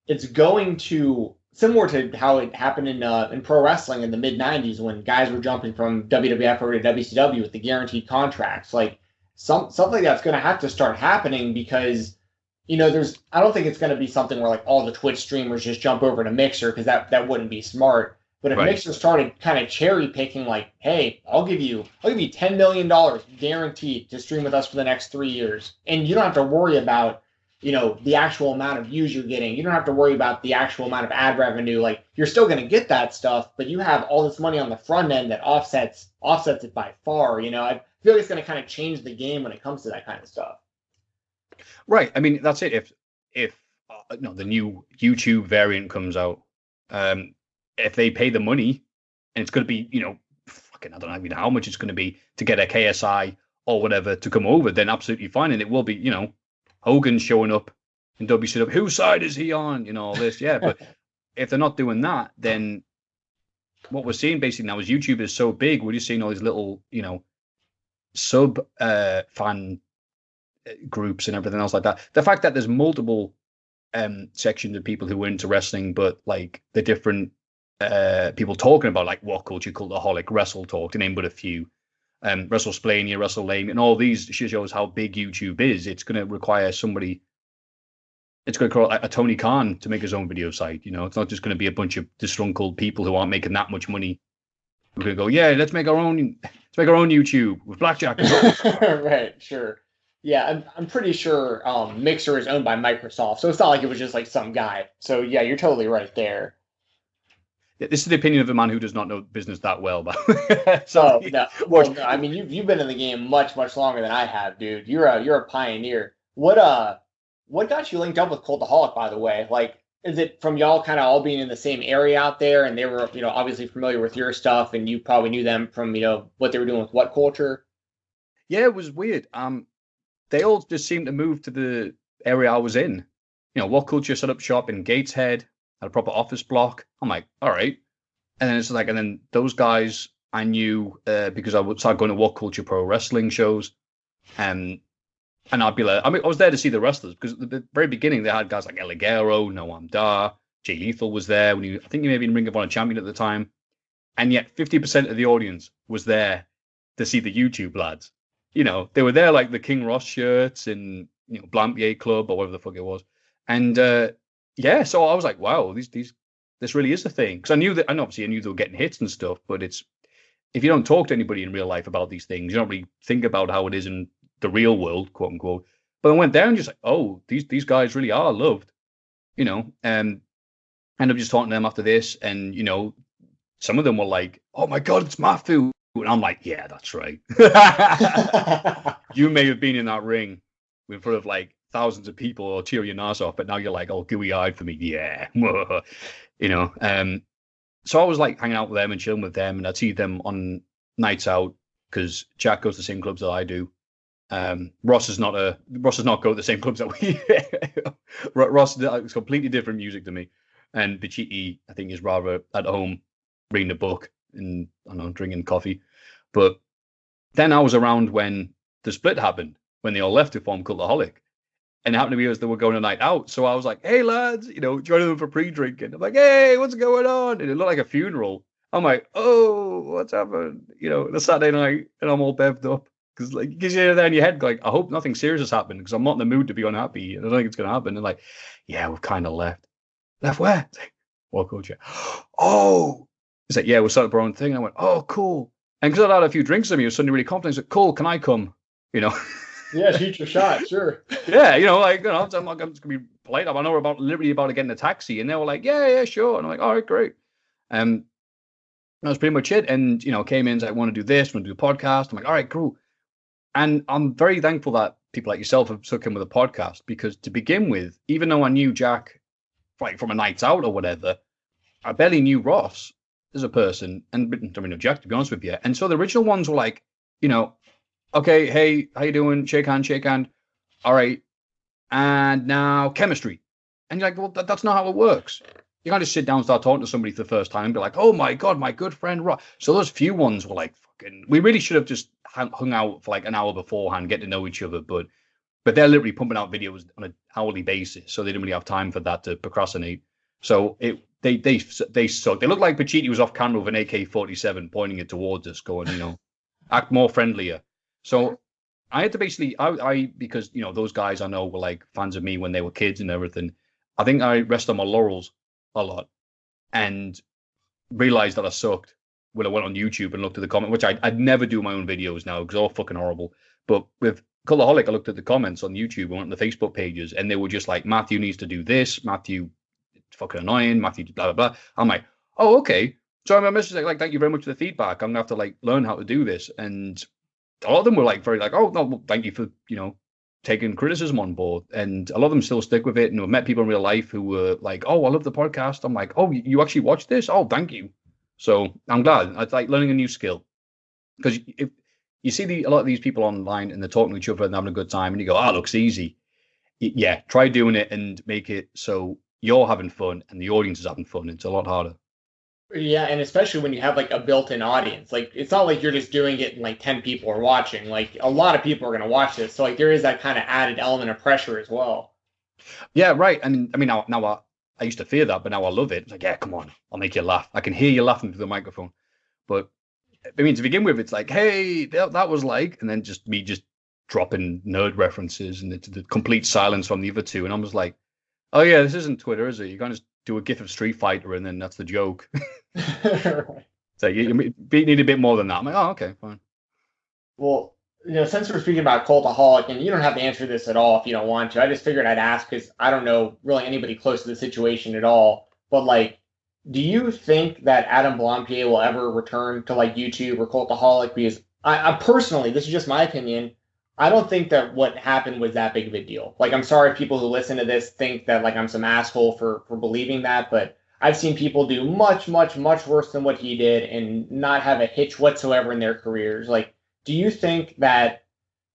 it's going to similar to how it happened in uh, in pro wrestling in the mid '90s when guys were jumping from WWF over to WCW with the guaranteed contracts. Like some something like that's going to have to start happening because you know there's I don't think it's going to be something where like all the Twitch streamers just jump over to Mixer because that that wouldn't be smart. But if Right. Mixer started kind of cherry picking, like, hey, I'll give you, I'll give you ten million dollars guaranteed to stream with us for the next three years, and you don't have to worry about you know the actual amount of views you're getting you don't have to worry about the actual amount of ad revenue like you're still going to get that stuff but you have all this money on the front end that offsets offsets it by far you know i feel like it's going to kind of change the game when it comes to that kind of stuff Right. I mean, that's it. If if uh, no, the new YouTube variant comes out, um, if they pay the money, and it's going to be, you know, fucking, I don't know how much it's going to be to get a KSI or whatever to come over, then absolutely fine, and it will be, you know, Hogan showing up in WCW. Whose side is he on? You know, all this, yeah. But if they're not doing that, then what we're seeing basically now is YouTube is so big. We're just seeing all these little, you know, sub uh, fan uh, groups and everything else like that. The fact that there's multiple um sections of people who are into wrestling, but like the different uh people talking about like what culture, cultaholic, wrestle talk, to name but a few. Um, WrestleSplania, WrestleLame, and all these shows how big YouTube is. It's going to require somebody. It's going to call a Tony Khan to make his own video site. You know, it's not just going to be a bunch of disgruntled people who aren't making that much money. We're going to go, yeah, let's make our own. Let's make our own YouTube with blackjack. right sure yeah I'm, I'm pretty sure um, mixer is owned by microsoft so it's not like it was just like some guy so yeah you're totally right there this is the opinion of a man who does not know business that well. But So so no, well, no, I mean you've you've been in the game much much longer than I have, dude. You're a you're a pioneer. What uh, what got you linked up with Cultaholic, by the way? Like, is it from y'all kind of all being in the same area out there, and they were you know obviously familiar with your stuff, and you probably knew them from you know what they were doing with what culture? yeah, it was weird. Um, they all just seemed to move to the area I was in. You know, what culture set up shop in Gateshead, had a proper office block. I'm like, all right. And then it's like, and then those guys I knew uh, because I would start going to what culture pro wrestling shows, and and I'd be like, I mean, I was there to see the wrestlers because at the very beginning they had guys like El Ligero, Noam Dar, Jay Lethal was there when you, I think he may have been Ring of Honor champion at the time, and yet 50% of the audience was there to see the YouTube lads. You know, they were there like the King Ross shirts and you know Blampied Club or whatever the fuck it was, and uh, yeah, so I was like, wow, these these this really is a thing because I knew that, and obviously I knew they were getting hits and stuff, but it's if you don't talk to anybody in real life about these things, you don't really think about how it is in the real world, quote unquote. But I went down just like, oh, these these guys really are loved, you know. And end up just talking to them after this, and you know, some of them were like, oh my god, it's Maffew, and I'm like, yeah, that's right. you may have been in that ring in front of like thousands of people or cheer your nose off, but now you're like all gooey eyed for me. Yeah, you know. Um, so I was like hanging out with them and chilling with them, and I'd see them on nights out because Jack goes to the same clubs that I do. Um, Ross is not a Ross does not go to the same clubs that we. Ross is completely different music to me, and Pacitti I think is rather at home reading a book and I don't know drinking coffee. But then I was around when the split happened when they all left to form Cultaholic, and it happened to be as they were going a night out. So I was like, "Hey lads," you know, joining them for pre-drinking. I'm like, "Hey, what's going on?" And it looked like a funeral. I'm like, "Oh, what's happened?" You know, the Saturday night, and I'm all bevved up. Because like because you're there in your head like I hope nothing serious has happened because I'm not in the mood to be unhappy and I don't think it's gonna happen. And like yeah we've kind of left. Left where? What culture oh! It's like yeah we'll start up our own thing. And I went oh cool. And because I'd had a few drinks with me I was suddenly really confident I like cool can I come? You know yeah shoot your shot sure. Yeah you know like you know I'm, like, I'm just gonna be polite. I know we're about literally about to get in a taxi and they were like yeah yeah sure. And I'm like all right great. Um that was pretty much it. And you know came in like I want to do this? Want to do a podcast? I'm like all right cool. And I'm very thankful that people like yourself have stuck in with a podcast because to begin with, even though I knew Jack like from a night out or whatever, I barely knew Ross as a person and I mean, Jack to be honest with you. And so the original ones were like, you know, okay, hey, how you doing? Shake hand, shake hand. All right. And now chemistry. And you're like, well, that, that's not how it works. You can't just sit down and start talking to somebody for the first time and be like, oh my God, my good friend. So those few ones were like, fucking, we really should have just hung out for like an hour beforehand, get to know each other. But but they're literally pumping out videos on an hourly basis, so they didn't really have time for that to procrastinate. So it they they they suck. They look like Pacitti was off camera with an AK forty seven pointing it towards us, going, you know, act more friendlier. So I had to basically I, I because you know those guys I know were like fans of me when they were kids and everything. I think I rest on my laurels a lot and realized that I sucked when I went on YouTube and looked at the comment, which I'd, I'd never do my own videos now because all fucking horrible. But with Cultaholic, I looked at the comments on YouTube and on the Facebook pages, and they were just like, Matthew needs to do this. Matthew, fucking annoying. Matthew, blah, blah, blah. I'm like, oh, okay. So I'm messaging like, thank you very much for the feedback. I'm to have to like learn how to do this. And a lot of them were like, very like, oh, no, well, thank you for, you know, taking criticism on board. And a lot of them still stick with it. And I've met people in real life who were like, oh, I love the podcast. I'm like, oh, you actually watch this? Oh, thank you. So I'm glad. It's like learning a new skill because if you see the, a lot of these people online and they're talking to each other and having a good time, and you go, "Ah, oh, looks easy." Yeah, try doing it and make it so you're having fun and the audience is having fun. It's a lot harder. Yeah, and especially when you have like a built-in audience. Like it's not like you're just doing it and like 10 people are watching. Like a lot of people are going to watch this. So like there is that kind of added element of pressure as well. Yeah, right. And I mean now now I used to fear that, but now I love it. It's like, yeah, come on, I'll make you laugh. I can hear you laughing through the microphone. But I mean, to begin with, it's like, hey, that, that was like, and then just me just dropping nerd references and the, the complete silence from the other two. And I was like, oh, yeah, this isn't Twitter, is it? You're going to do a GIF of Street Fighter and then that's the joke. So you, you need a bit more than that. I'm like, oh, okay, fine. Well, you know, since we're speaking about Cultaholic, and you don't have to answer this at all if you don't want to. I just figured I'd ask because I don't know really anybody close to the situation at all. But like, do you think that Adam Blampied will ever return to like YouTube or Cultaholic? Because I, I personally, this is just my opinion. I don't think that what happened was that big of a deal. Like, I'm sorry if people who listen to this think that like I'm some asshole for for believing that, but I've seen people do much, much, much worse than what he did and not have a hitch whatsoever in their careers. Like do you think that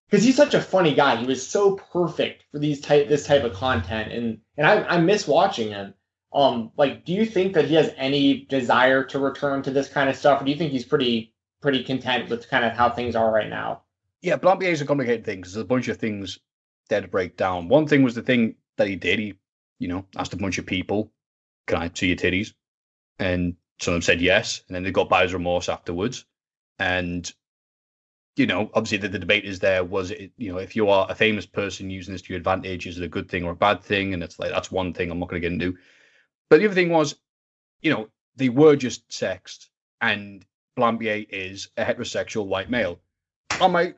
because he's such a funny guy, he was so perfect for these type this type of content, and and I, I miss watching him. Um, like, do you think that he has any desire to return to this kind of stuff, or do you think he's pretty pretty content with kind of how things are right now? Yeah, Blampied is a complicated thing because there's a bunch of things there to break down. One thing was the thing that he did. He, you know, asked a bunch of people, "Can I see your titties?" And some of them said yes, and then they got buyer's remorse afterwards. And you know, obviously the, the debate is there. Was it, you know, if you are a famous person using this to your advantage, is it a good thing or a bad thing? And it's like that's one thing I'm not going to get into. But the other thing was, you know, they were just sexed, and Blampied is a heterosexual white male. I'm like,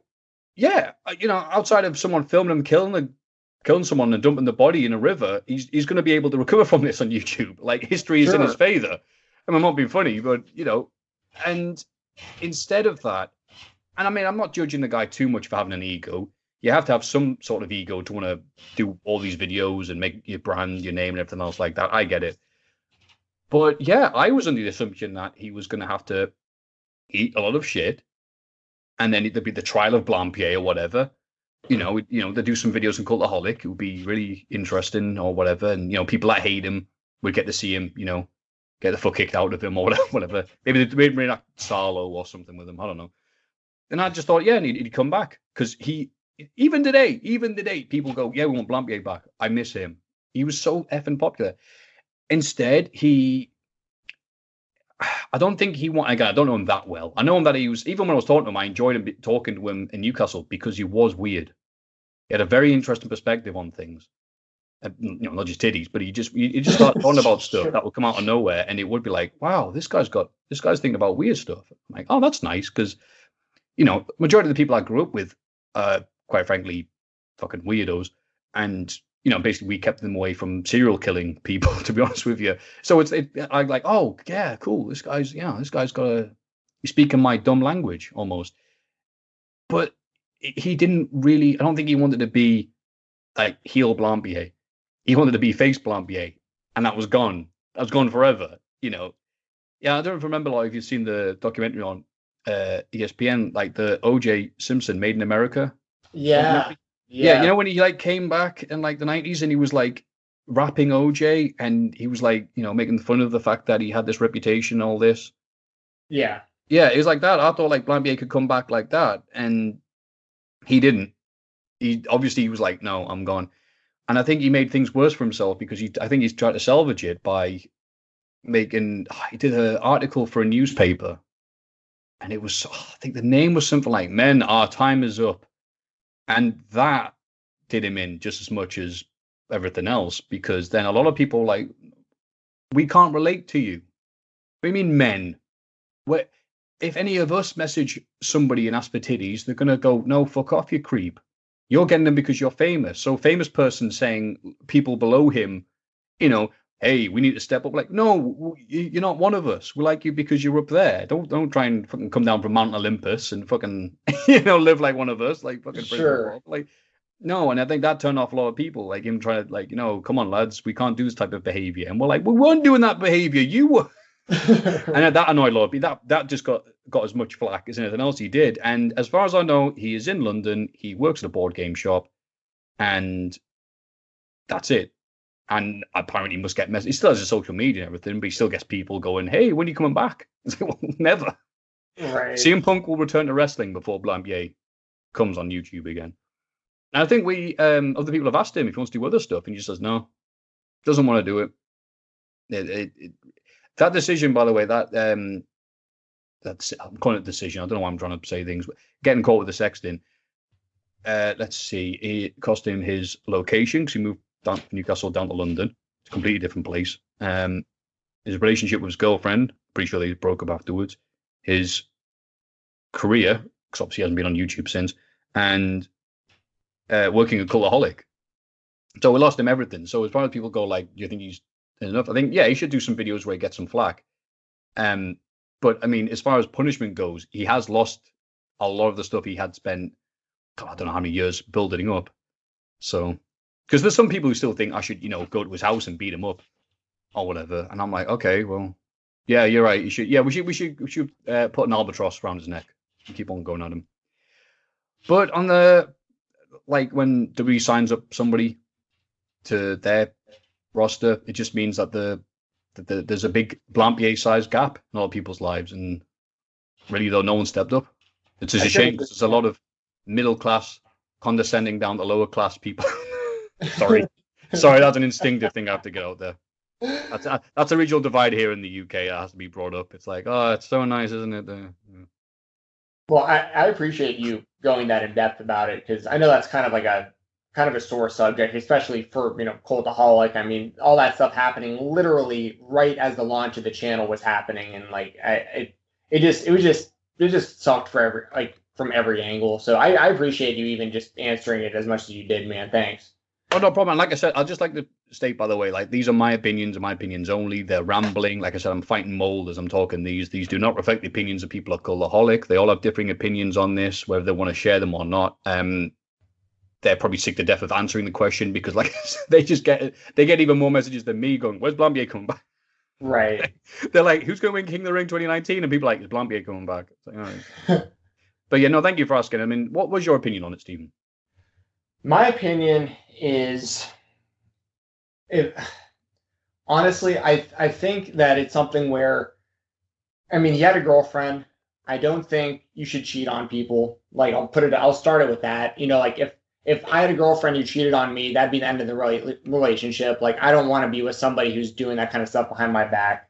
yeah, uh, you know, outside of someone filming him killing the killing someone and dumping the body in a river, he's he's going to be able to recover from this on YouTube. Like history is sure. in his favor. I mean, I'm not being funny, but you know, and instead of that, and I mean, I'm not judging the guy too much for having an ego. You have to have some sort of ego to want to do all these videos and make your brand, your name, and everything else like that. I get it. But yeah, I was under the assumption that he was going to have to eat a lot of shit, and then there'd be the trial of Blampied or whatever. You know, you know, they do some videos on Cultaholic. It would be really interesting or whatever. And you know, people that hate him would get to see him. You know, get the fuck kicked out of him or whatever. Maybe they maybe like Salo or something with him. I don't know. And I just thought, yeah, and he'd, he'd come back because he, even today, even today, people go, yeah, we want Blampied back. I miss him. He was so effing popular. Instead, he, I don't think he want again. I don't know him that well. I know him that he was even when I was talking to him, I enjoyed him talking to him in Newcastle because he was weird. He had a very interesting perspective on things. Uh, you know, not just titties, but he just he just started talking about stuff that would come out of nowhere, and it would be like, wow, this guy's got this guy's thinking about weird stuff. I'm like, oh, that's nice because you know, majority of the people I grew up with, uh, quite frankly, fucking weirdos, and you know, basically we kept them away from serial killing people. To be honest with you, so it's it, I like, oh yeah, cool. This guy's yeah, this guy's got a he's speaking my dumb language almost, but he didn't really. I don't think he wanted to be like heel Blampied he wanted to be face Blampied, and that was gone. That was gone forever. You know. Yeah, I don't remember like if you've seen the documentary on uh, ESPN, like the OJ Simpson Made in America. Yeah. Yeah. Yeah, you know when he like came back in like the nineties and he was like rapping OJ and he was like, you know, making fun of the fact that he had this reputation, all this. Yeah. Yeah, it was like that. I thought like Blampied could come back like that, and he didn't. He obviously he was like, no, I'm gone and I think he made things worse for himself because he, I think he's tried to salvage it by making. He did an article for a newspaper, and it was, I think the name was something like "Men, Our Time Is Up," and that did him in just as much as everything else because then a lot of people like, we can't relate to you. We mean men. If any of us message somebody in titties, they're gonna go, "No, fuck off, you creep." You're getting them because you're famous. So famous person saying people below him, you know, hey, we need to step up. Like, no, you're not one of us. We like you because you're up there. Don't don't try and fucking come down from Mount Olympus and fucking you know live like one of us. Like fucking sure. like no, and I think that turned off a lot of people. Like him trying to like you know, come on lads, we can't do this type of behavior. And we're like, we weren't doing that behavior. You were. and that annoyed a lot of people. That that just got got as much flack as anything else he did. And as far as I know, he is in London. He works at a board game shop, and that's it. And apparently, he must get messages. He still has a social media and everything, but he still gets people going, "Hey, when are you coming back?" It's like, well, never. Right. CM Punk will return to wrestling before Blampied comes on YouTube again. And I think we um, other people have asked him if he wants to do other stuff, and he just says no, doesn't want to do it. It, it, it, that decision, by the way, that um, that's I'm calling it decision. I don't know why I'm trying to say things, getting caught with the sexting. Uh, let's see, it cost him his location because he moved down Newcastle down to London. It's a completely different place. Um, his relationship with his girlfriend, pretty sure they broke up afterwards. His career, because obviously he hasn't been on YouTube since, and uh, working at Cultaholic. So we lost him everything. So as far as people go, like, do you think he's enough. I think yeah, he should do some videos where he gets some flack. Um, but I mean, as far as punishment goes, he has lost a lot of the stuff he had spent. God, I don't know how many years building up. So, because there's some people who still think I should, you know, go to his house and beat him up or whatever, and I'm like, okay, well, yeah, you're right. You should, yeah, we should, we should, we should uh, put an albatross around his neck and keep on going at him. But on the like when WWE signs up somebody to their roster. It just means that the, that the there's a big Blampied sized gap in a lot of people's lives, and really though no one stepped up. It's just a shame because there's a lot of middle class condescending down to lower class people. Sorry, sorry, that's an instinctive thing I have to get out there. That's a, that's a regional divide here in the UK. that has to be brought up. It's like, oh, it's so nice, isn't it? Yeah. Well, I, I appreciate you going that in depth about it because I know that's kind of like a kind of a sore subject, especially for you know Cultaholic. I mean, all that stuff happening literally right as the launch of the channel was happening, and like I, it, it just it was just it just sucked for every like from every angle. So I, I appreciate you even just answering it as much as you did, man. Thanks. Oh no problem. Like I said, I'd just like to state by the way, like these are my opinions and my opinions only. They're rambling. Like I said, I'm fighting mold as I'm talking these. These do not reflect the opinions of people of Cultaholic. They all have differing opinions on this, whether they want to share them or not. Um, they're probably sick to death of answering the question because like they just get they get even more messages than me going, "Where's Blampied coming back?" Right. They're like, who's going to win King of the Ring 2019? And people are like, is Blampied coming back? It's like, all right. but yeah, no, thank you for asking. I mean, what was your opinion on it, Stephen? My opinion is, if honestly, I I think that it's something where, I mean, he had a girlfriend. I don't think you should cheat on people. Like, I'll put it, I'll start it with that. You know, like if if I had a girlfriend who cheated on me, that'd be the end of the relationship. Like, I don't want to be with somebody who's doing that kind of stuff behind my back.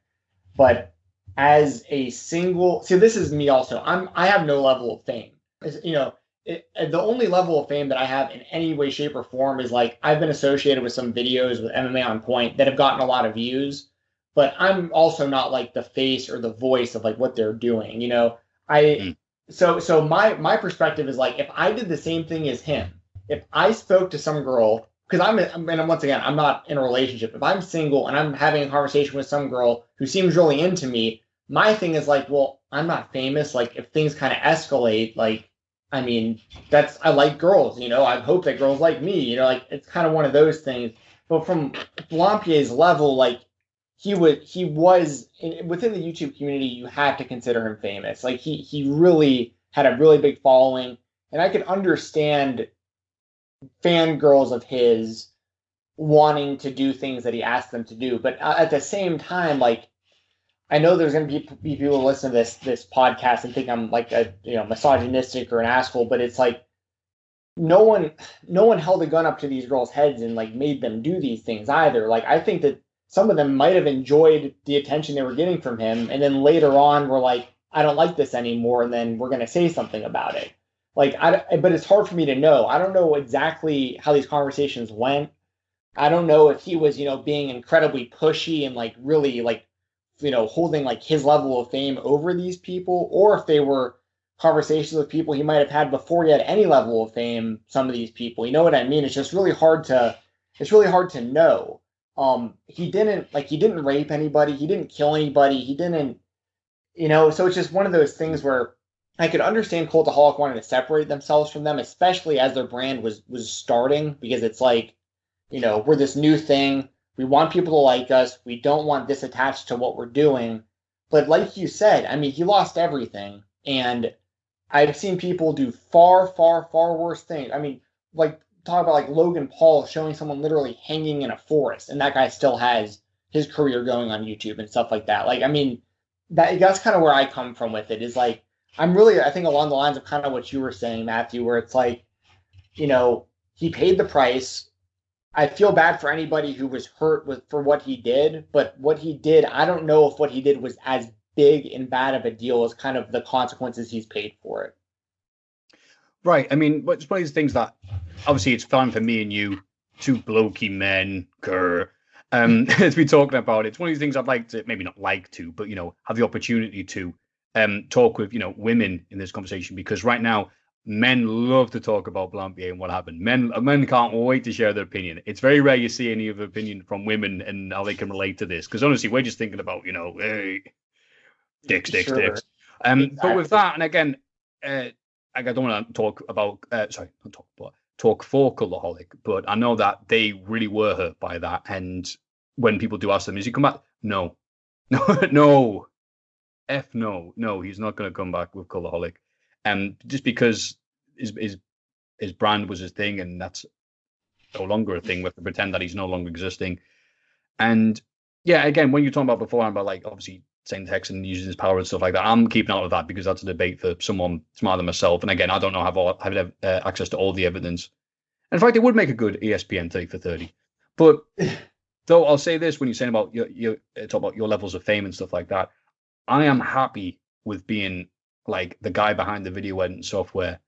But as a single, see, this is me also. I'm I have no level of fame. It's, you know, it, the only level of fame that I have in any way, shape, or form is like I've been associated with some videos with MMA on Point that have gotten a lot of views, but I'm also not like the face or the voice of like what they're doing. You know, I mm. so so my my perspective is like if I did the same thing as him if I spoke to some girl, because I'm, and once again, I'm not in a relationship. If I'm single and I'm having a conversation with some girl who seems really into me, my thing is like, well, I'm not famous. Like, if things kind of escalate, like, I mean, that's I like girls, you know. I hope that girls like me, you know. Like, it's kind of one of those things. But from Blampied's level, like, he would he was in, within the YouTube community. You have to consider him famous. Like, he he really had a really big following, and I could understand fangirls of his wanting to do things that he asked them to do. But uh, at the same time, like I know there's going to be, be people who listen to this this podcast and think I'm like a you know misogynistic or an asshole, but it's like no one no one held a gun up to these girls' heads and like made them do these things either. Like I think that some of them might have enjoyed the attention they were getting from him, and then later on were like, I don't like this anymore, and then we're going to say something about it. Like, I, but it's hard for me to know. I don't know exactly how these conversations went. I don't know if he was, you know, being incredibly pushy and like really like, you know, holding like his level of fame over these people, or if they were conversations with people he might have had before he had any level of fame. Some of these people, you know what I mean? It's just really hard to, it's really hard to know. Um, he didn't like he didn't rape anybody, he didn't kill anybody, he didn't, you know. So it's just one of those things where I could understand Cultaholic wanting to separate themselves from them, especially as their brand was was starting, because it's like, you know, we're this new thing. We want people to like us. We don't want this attached to what we're doing. But like you said, I mean, he lost everything, and I've seen people do far, far, far worse things. I mean, like talk about like Logan Paul showing someone literally hanging in a forest, and that guy still has his career going on YouTube and stuff like that. Like, I mean, that that's kind of where I come from with it. Is like I'm really, I think, along the lines of kind of what you were saying, Matthew, where it's like, you know, he paid the price. I feel bad for anybody who was hurt with for what he did, but what he did, I don't know if what he did was as big and bad of a deal as kind of the consequences he's paid for it. Right. I mean, it's one of these things that obviously it's fine for me and you, two blokey men, grr, um, as we talking about it. It's one of these things I'd like to maybe not like to, but you know, have the opportunity to um, talk with you know women in this conversation because right now men love to talk about Blampied and what happened. Men men can't wait to share their opinion. It's very rare you see any of opinion from women and how they can relate to this because honestly we're just thinking about you know hey, dicks dicks sure. dicks. Um, exactly. but with that and again, uh, I don't want to talk about uh, sorry, not talk but talk for Cultaholic, but I know that they really were hurt by that. And when people do ask them, is he come back? No, no, no. F no, no, he's not going to come back with Cultaholic, and um, just because his his his brand was his thing, and that's no longer a thing. We have to pretend that he's no longer existing. And yeah, again, when you're talking about before about like obviously saying Texan using his power and stuff like that, I'm keeping out of that because that's a debate for someone smarter than myself. And again, I don't know have all have uh, access to all the evidence. In fact, it would make a good ESPN 30 for 30. But though I'll say this when you're saying about your, your uh, talk about your levels of fame and stuff like that, I am happy with being like the guy behind the video editing software.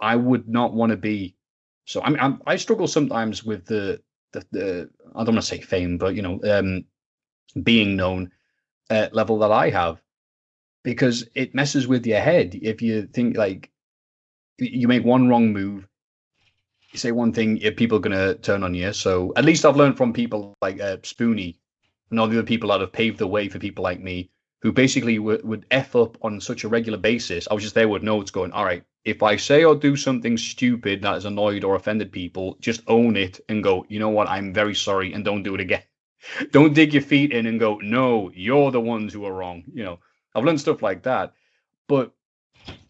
I would not want to be. So I mean, I'm, i struggle sometimes with the, the, the I don't want to say fame, but you know, um, being known uh, level that I have, because it messes with your head if you think like you make one wrong move, you say one thing, people are to turn on you. So at least I've learned from people like uh, Spoony and all the other people that have paved the way for people like me who basically would, would F up on such a regular basis. I was just there with notes going, all right, if I say or do something stupid that has annoyed or offended people, just own it and go, you know what, I'm very sorry and don't do it again. don't dig your feet in and go, no, you're the ones who are wrong. You know, I've learned stuff like that, but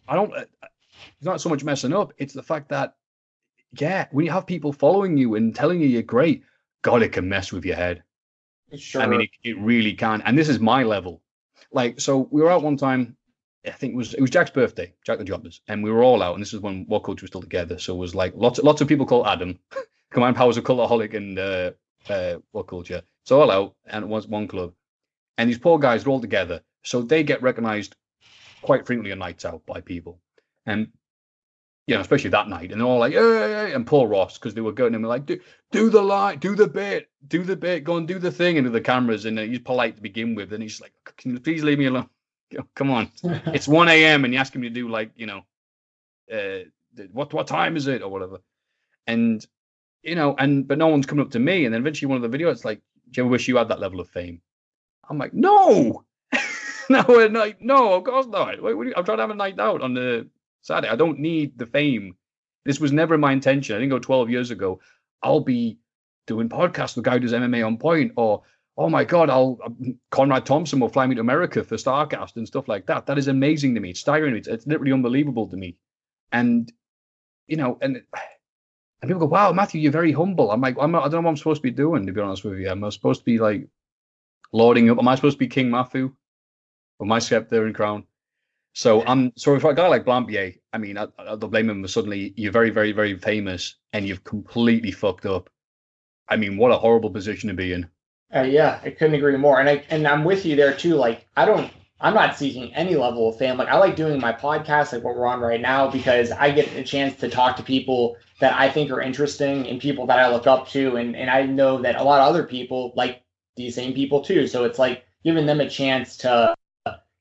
I don't. Uh, it's not so much messing up. It's the fact that, yeah, when you have people following you and telling you you're great, God, it can mess with your head. Sure. I mean, it, it really can. And this is my level. Like, so we were out one time. I think it was it was Jack's birthday, Jack the Jobbers, and we were all out. And this is when What Culture was still together. So it was like lots lots of people called Adam, Command Powers of Cultaholic, and uh, uh, What Culture. So all out, and it was one club. And these poor guys are all together, so they get recognised quite frequently on nights out by people, and you know, especially that night, and they're all like, "Hey!" and Paul Ross because they were going and like, "Do do the light, do the bit, do the bit, go and do the thing," into the cameras, and uh, he's polite to begin with, and he's like, "Can you please leave me alone? Come on, it's one a.m. and you ask him to do like, you know, uh, what what time is it or whatever," and you know, and but no one's coming up to me, and then eventually one of the videos, it's like, "Do you ever wish you had that level of fame?" I'm like, "No." no, uh, night, no, of course not. Wait, I'm trying to have a night out on the Saturday. I don't need the fame. This was never my intention. I didn't go 12 years ago. I'll be doing podcasts with guy who does MMA on point, or oh my god, I'll um, Conrad Thompson will fly me to America for Starcast and stuff like that. That is amazing to me. It's staggering. It's, it's literally unbelievable to me. And you know, and and people go, "Wow, Matthew, you're very humble." I'm like, I'm I don't know what I'm supposed to be doing. To be honest with you, I'm supposed to be like lording up? Am I supposed to be King Matthew with my scepter and crown? So I'm so for a guy like Blampied, I mean, I, I don't blame him. But Suddenly, you're very, very, very famous, and you've completely fucked up. I mean, what a horrible position to be in. Uh, yeah, I couldn't agree more. And I and I'm with you there too. Like, I don't, I'm not seeking any level of fame. Like, I like doing my podcast, like what we're on right now, because I get a chance to talk to people that I think are interesting and people that I look up to, and and I know that a lot of other people like these same people too. So it's like giving them a chance to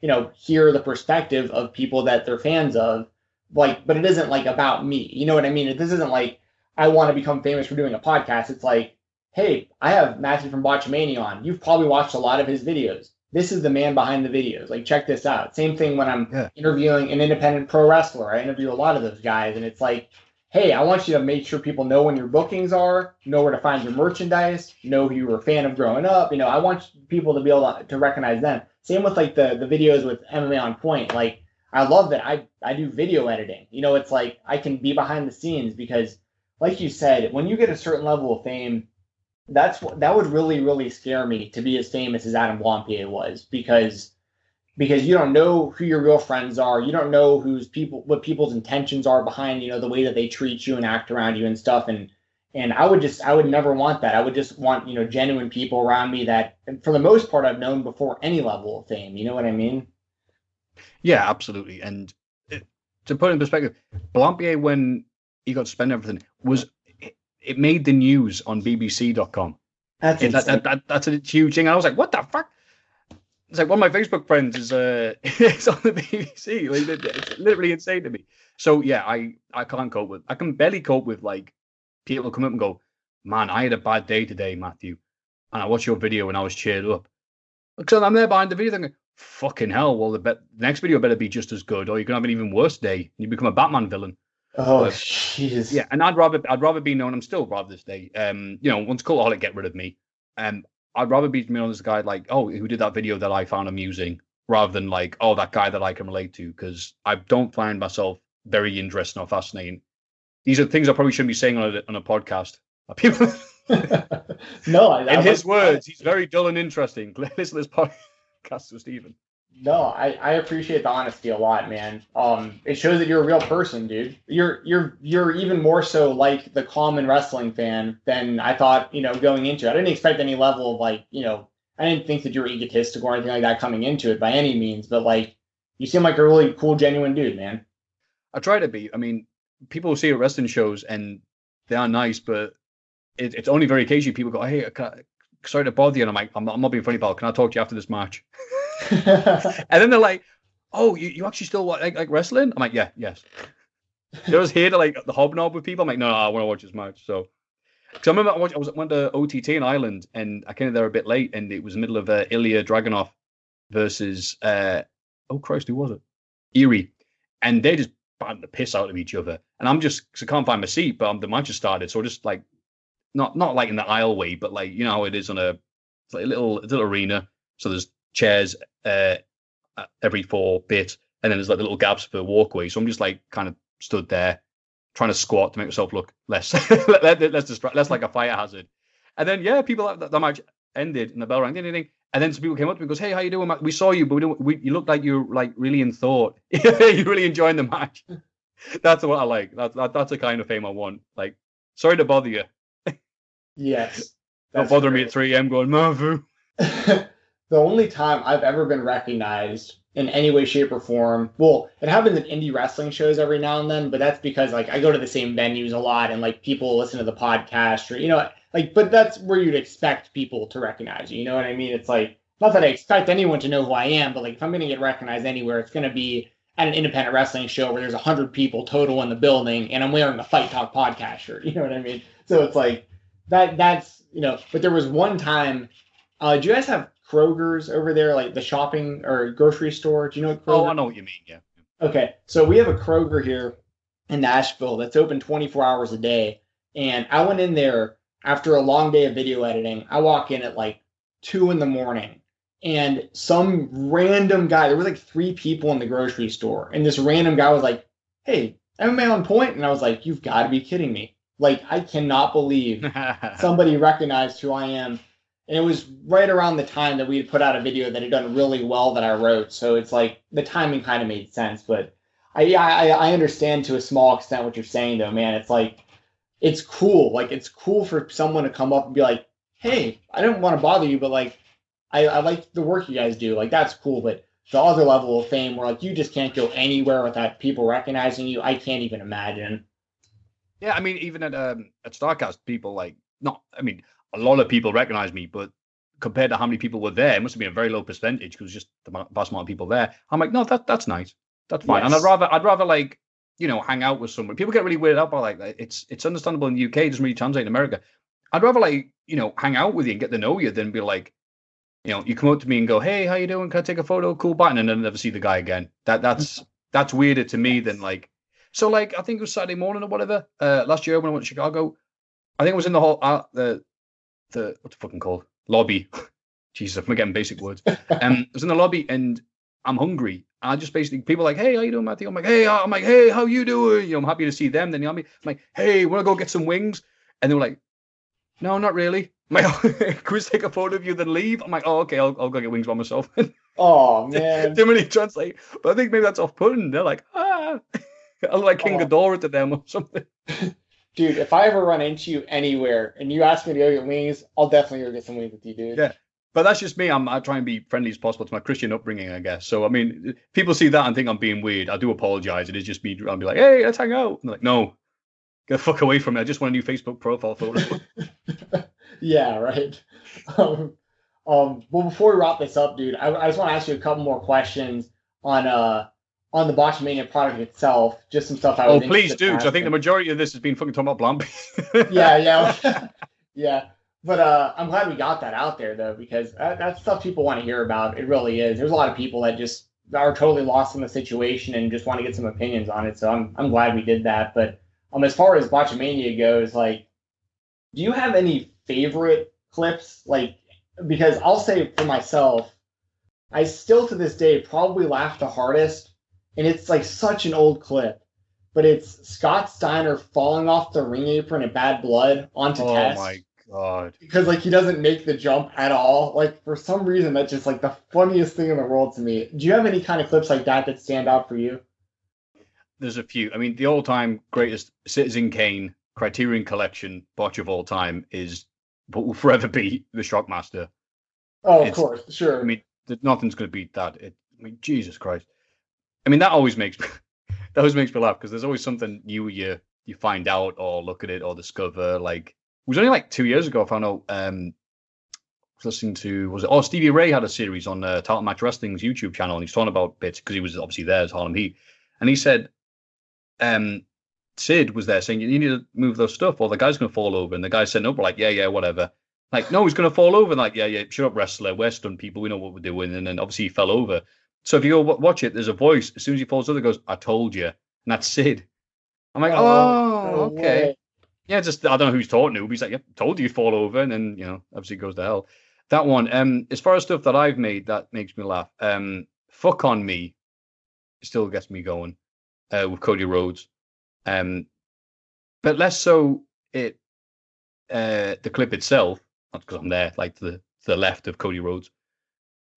you know, hear the perspective of people that they're fans of. Like, but it isn't like about me. You know what I mean? This isn't like I want to become famous for doing a podcast. It's like, hey, I have Matthew from Botchamania on. You've probably watched a lot of his videos. This is the man behind the videos. Like, check this out. Same thing when I'm yeah. interviewing an independent pro wrestler. I interview a lot of those guys, and it's like, hey, I want you to make sure people know when your bookings are, know where to find your merchandise, know who you were a fan of growing up. You know, I want people to be able to, to recognize them. Same with like the the videos with MMA on point. Like I love that I I do video editing. You know, it's like I can be behind the scenes because, like you said, when you get a certain level of fame, that's what that would really really scare me to be as famous as Adam Blampied was because because you don't know who your real friends are. You don't know who's people what people's intentions are behind you know the way that they treat you and act around you and stuff and and I would just I would never want that. I would just want, you know, genuine people around me that for the most part I've known before any level of fame. You know what I mean? Yeah, absolutely. And it, to put it in perspective, Blampied when he got to spend everything was it, it made the news on BBC.com. That's it, that, that, that, that's a huge thing. I was like, what the fuck? It's like one of my Facebook friends is uh it's on the BBC. Like, it's literally insane to me. So yeah, I I can't cope with. I can barely cope with like people come up and go, "Man, I had a bad day today, Matthew," and I watched your video and I was cheered up. Because I'm there behind the video thinking, "Fucking hell! Well, the, be- the next video better be just as good, or you can have an even worse day. You become a Batman villain." Oh, jeez. Yeah, and I'd rather I'd rather be known. I'm still rather this day. Um, you know, once Cultaholic get rid of me, um, I'd rather be known as a guy like, oh, who did that video that I found amusing, rather than like, oh, that guy that I can relate to, because I don't find myself very interesting or fascinating these are things I probably shouldn't be saying on a, on a podcast. People, no, I, in I his words, he's very dull and interesting. Listen to this podcast with Stephen. No, I, I appreciate the honesty a lot, man. Um, it shows that you're a real person, dude. You're you're you're even more so like the common wrestling fan than I thought. You know, going into it, I didn't expect any level of like, you know, I didn't think that you were egotistical or anything like that coming into it by any means. But like, you seem like a really cool, genuine dude, man. I try to be. I mean, people see at wrestling shows and they are nice, but it, it's only very occasionally people go, "Hey, I, sorry to bother you," and I'm like, "I'm not, I'm not being funny, pal. Can I talk to you after this match?" and then they're like, "Oh, you, you actually still like, like wrestling?" I'm like, "Yeah, yes." I was here to like the hobnob with people. I'm like, "No, no I want to watch this match." So, because I remember I, watched, I was went to OTT in Ireland and I came there a bit late, and it was the middle of uh, Ilya Dragunov versus uh, oh Christ, who was it? Eerie, and they just batting the piss out of each other. And I'm just, I can't find my seat, but I'm, the match has started. So just like, not not like in the aisle way, but like, you know how it is on a like a little little arena. So there's chairs uh, every four bit, and then there's like the little gaps for walkway. So I'm just like kind of stood there trying to squat to make myself look less less distract, less like a fire hazard. And then yeah, people that, that match ended and the bell rang, ding, ding, ding. And then some people came up to me and goes, "Hey, how you doing? We saw you, but we don't. We, you looked like you were like really in thought. you really enjoying the match. that's what I like. That's that that's the kind of fame I want. Like, sorry to bother you. yes, don't bother great. me at 3 a.m. going Maffew. the only time I've ever been recognized in any way, shape, or form. Well, it happens in indie wrestling shows every now and then, but that's because like I go to the same venues a lot, and like people listen to the podcast, or you know, like, but that's where you'd expect people to recognize you. You know what I mean? It's like not that I expect anyone to know who I am, but like if I'm to get recognized anywhere, it's to be at an independent wrestling show where there's hundred people total in the building, and I'm wearing a Fight Talk podcast shirt. You know what I mean? So it's like that. That's you know. But there was one time. Uh, do you guys have Kroger's over there, like the shopping or grocery store? Do you know? What oh, Kroger? Oh, I know what you mean. Yeah. Okay, so we have a Kroger here in Nashville that's open 24 hours a day, and I went in there after a long day of video editing, I walk in at like two in the morning and some random guy, there was like three people in the grocery store, and this random guy was like, Hey, am MMA on point. And I was like, You've got to be kidding me. Like, I cannot believe somebody recognized who I am. And it was right around the time that we had put out a video that had done really well that I wrote. So it's like the timing kind of made sense. But I, I, I understand to a small extent what you're saying, though, man. It's like, it's cool. Like it's cool for someone to come up and be like, "Hey, I don't want to bother you, but like, I, I like the work you guys do. Like that's cool." But the other level of fame, where like you just can't go anywhere without people recognizing you, I can't even imagine. Yeah, I mean, even at um, at Starcast, people like not. I mean, a lot of people recognize me, but compared to how many people were there, it must have been a very low percentage because just the vast amount of people there. I'm like, no, that that's nice, that's fine. Yes. And I'd rather I'd rather like you know, hang out with someone. People get really weirded out by like that. It's it's understandable in the UK, it doesn't really translate in America. I'd rather like, you know, hang out with you and get to know you than be like, you know, you come up to me and go, Hey, how you doing? Can I take a photo? Cool button, and then never see the guy again. That that's that's weirder to me than like so like I think it was Saturday morning or whatever, uh last year when I went to Chicago. I think it was in the whole uh, the the what's the fucking called? Lobby. Jesus, I'm forgetting basic words. Um I was in the lobby and I'm hungry I just basically people like, hey, how you doing, Matthew? I'm like, hey, I'm like, hey, how you doing? You know, I'm happy to see them. Then you know me. I'm like, hey, wanna go get some wings? And they were like, no, not really. I'm like, we take a photo of you then leave? I'm like, oh, okay, I'll, I'll go get wings by myself. oh man, didn't really translate. But I think maybe that's off-putting. They're like, ah, I'm like King oh. Ghidorah to them or something. Dude, if I ever run into you anywhere and you ask me to go get wings, I'll definitely go get some wings with you, dude. Yeah, but that's just me. I'm I try and be friendly as possible to my Christian upbringing, I guess. So I mean, people see that and think I'm being weird. I do apologize. It is just me. I'll be like, hey, let's hang out. Like, no, get the fuck away from me. I just want a new Facebook profile photo. yeah, right. Um, um, well, before we wrap this up, dude, I, I just want to ask you a couple more questions on uh on the Botchamania product itself. Just some stuff I was. Oh, please do, I think the majority of this has been fucking talking about Blampied. yeah, yeah, yeah. But uh, I'm glad we got that out there though, because that, that's stuff people want to hear about. It really is. There's a lot of people that just are totally lost in the situation and just want to get some opinions on it. So I'm I'm glad we did that. But um, as far as Botchamania goes, like, do you have any favorite clips? Like, because I'll say for myself, I still to this day probably laugh the hardest, and it's like such an old clip. But it's Scott Steiner falling off the ring apron at Bad Blood onto oh Test. My god. Because like he doesn't make the jump at all. Like for some reason that's just like the funniest thing in the world to me. Do you have any kind of clips like that that stand out for you? There's a few. I mean, the all-time greatest Citizen Kane Criterion Collection botch of all time is but will forever be the Shockmaster. Oh, of it's, course, sure. I mean, nothing's going to beat that. It, I mean, Jesus Christ. I mean, that always makes that always makes me laugh because there's always something new you you find out or look at it or discover. Like it was only like two years ago I found out. Um, listening to was it? Oh, Stevie Ray had a series on uh, Title Match Wrestling's YouTube channel, and he's talking about bits because he was obviously there as Harlem Heat, and he said, um, Sid was there saying you need to move those stuff, or the guy's gonna fall over, and the guy said no, but like yeah, yeah, whatever. Like no, he's gonna fall over, and like yeah, yeah, shut up, wrestler, we're stunned people, we know what we're doing, and then obviously he fell over. So if you go watch it, there's a voice as soon as he falls over, goes, "I told you," and that's Sid. I'm like, oh, oh okay. Way yeah, just I don't know who's talking to, but he's like, yeah, told you, you fall over, and then you know, obviously goes to hell. that one. Um, as far as stuff that I've made that makes me laugh. Um, fuck on me, still gets me going. Uh, with Cody Rhodes. Um, but less so it uh the clip itself. Not because I'm there, like to the to the left of Cody Rhodes.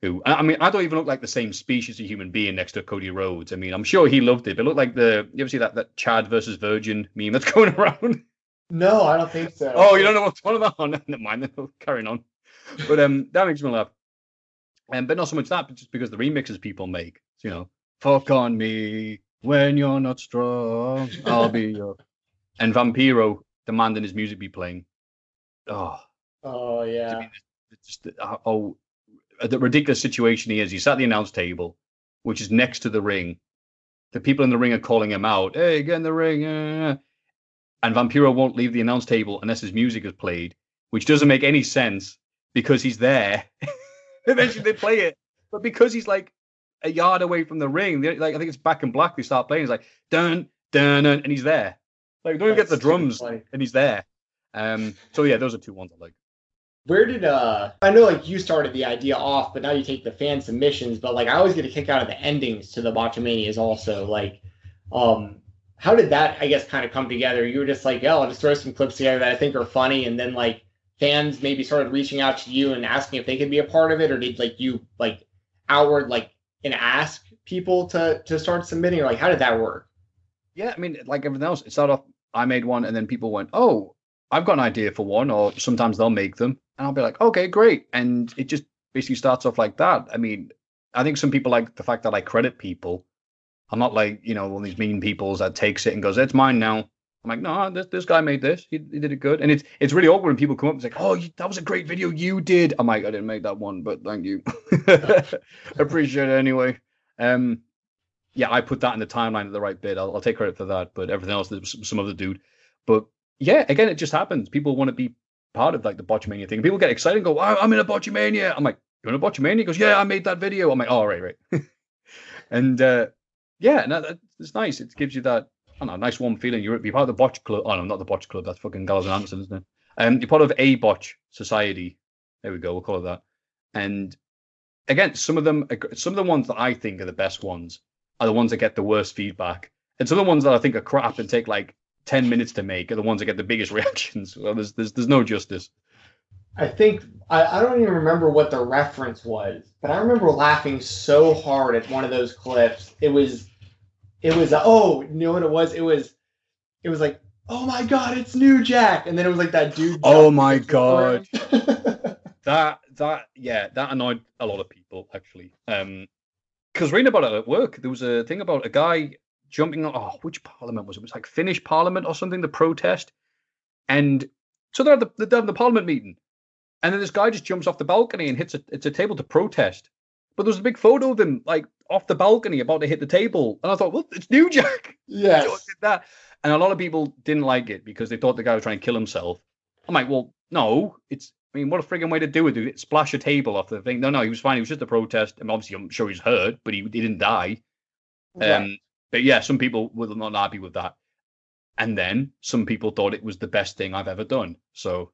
Who I mean, I don't even look like the same species of human being next to Cody Rhodes. I mean, I'm sure he loved it, but it looked like the you ever see that that Chad versus Virgin meme that's going around? No, I don't think so. Oh, you don't know what's one of that? Oh, no, never mind. Then carrying on. But um, that makes me laugh. Um, but not so much that, but just because the remixes people make. You know, fuck on me when you're not strong. I'll be your. And Vampiro demanding his music be playing. Oh, Oh I yeah. mean, it's just uh, oh, the ridiculous situation he is. He's at the announce table, which is next to the ring. The people in the ring are calling him out. Hey, get in the ring! uh." And Vampiro won't leave the announce table unless his music is played, which doesn't make any sense because he's there. Eventually they play it, but because he's like a yard away from the ring, like I think it's Back in Black. They start playing. It's like dun dun dun, and he's there. Like don't even get the drums, and he's there. Um. So yeah, those are two ones I like. Where did uh I know like you started the idea off, but now you take the fan submissions, but like I always get a kick out of the endings to the Botchamanias also. Like um how did that I guess kind of come together? You were just like, oh, I'll just throw some clips together that I think are funny and then like fans maybe started reaching out to you and asking if they could be a part of it, or did like you like outward like and ask people to to start submitting or like how did that work? Yeah, I mean, like everything else, it started off. I made one, and then people went, "Oh, I've got an idea for one," or sometimes they'll make them, and I'll be like, "Okay, great," and it just basically starts off like that. I mean, I think some people like the fact that I credit people. I'm not like you know one of these mean peoples that takes it and goes, "It's mine now." I'm like, no, this this guy made this. He, he did it good, and it's it's really awkward when people come up and say, "Oh, you, that was a great video you did." I'm like, I didn't make that one, but thank you. Appreciate it anyway. Um, yeah, I put that in the timeline at the right bit. I'll, I'll take credit for that, but everything else, some other dude. But yeah, again, it just happens. People want to be part of like the Botchamania thing. People get excited and go, wow, "I'm in a Botchamania. I'm like, "You're in a Botchamania? He goes, "Yeah, I made that video." I'm like, "Oh, right, right." and uh, yeah, no, that, it's nice. It gives you that, I know, nice warm feeling. You're, you're part of the Botch Club. Oh no, not the Botch Club. That's fucking Gallows and Anderson, isn't it? Um, you're part of a Botch Society. There we go. We'll call it that. And again, some of them, some of the ones that I think are the best ones are the ones that get the worst feedback, and some of the ones that I think are crap and take like ten minutes to make are the ones that get the biggest reactions. Well, there's there's there's no justice. I think I, I don't even remember what the reference was, but I remember laughing so hard at one of those clips. It was, it was oh, you know what it was? It was, it was like oh my god, it's New Jack, and then it was like that dude. Oh my god. That that yeah, that annoyed a lot of people actually. Um, because reading about it at work, there was a thing about a guy jumping on. Oh, which parliament was it? It was like Finnish parliament or something. The protest, and so they're at the they're at the parliament meeting, and then this guy just jumps off the balcony and hits a it's a table to protest. But there's a big photo of him like off the balcony about to hit the table, and I thought, well, it's New Jack. did that. And a lot of people didn't like it because they thought the guy was trying to kill himself. I'm like, well, no, it's. I mean, what a frigging way to do it! It splash a table off the thing? No, no, he was fine. He was just a protest, and obviously, I'm sure he's hurt, but he, he didn't die. Um. But yeah, some people were not happy with that, and then some people thought it was the best thing I've ever done. So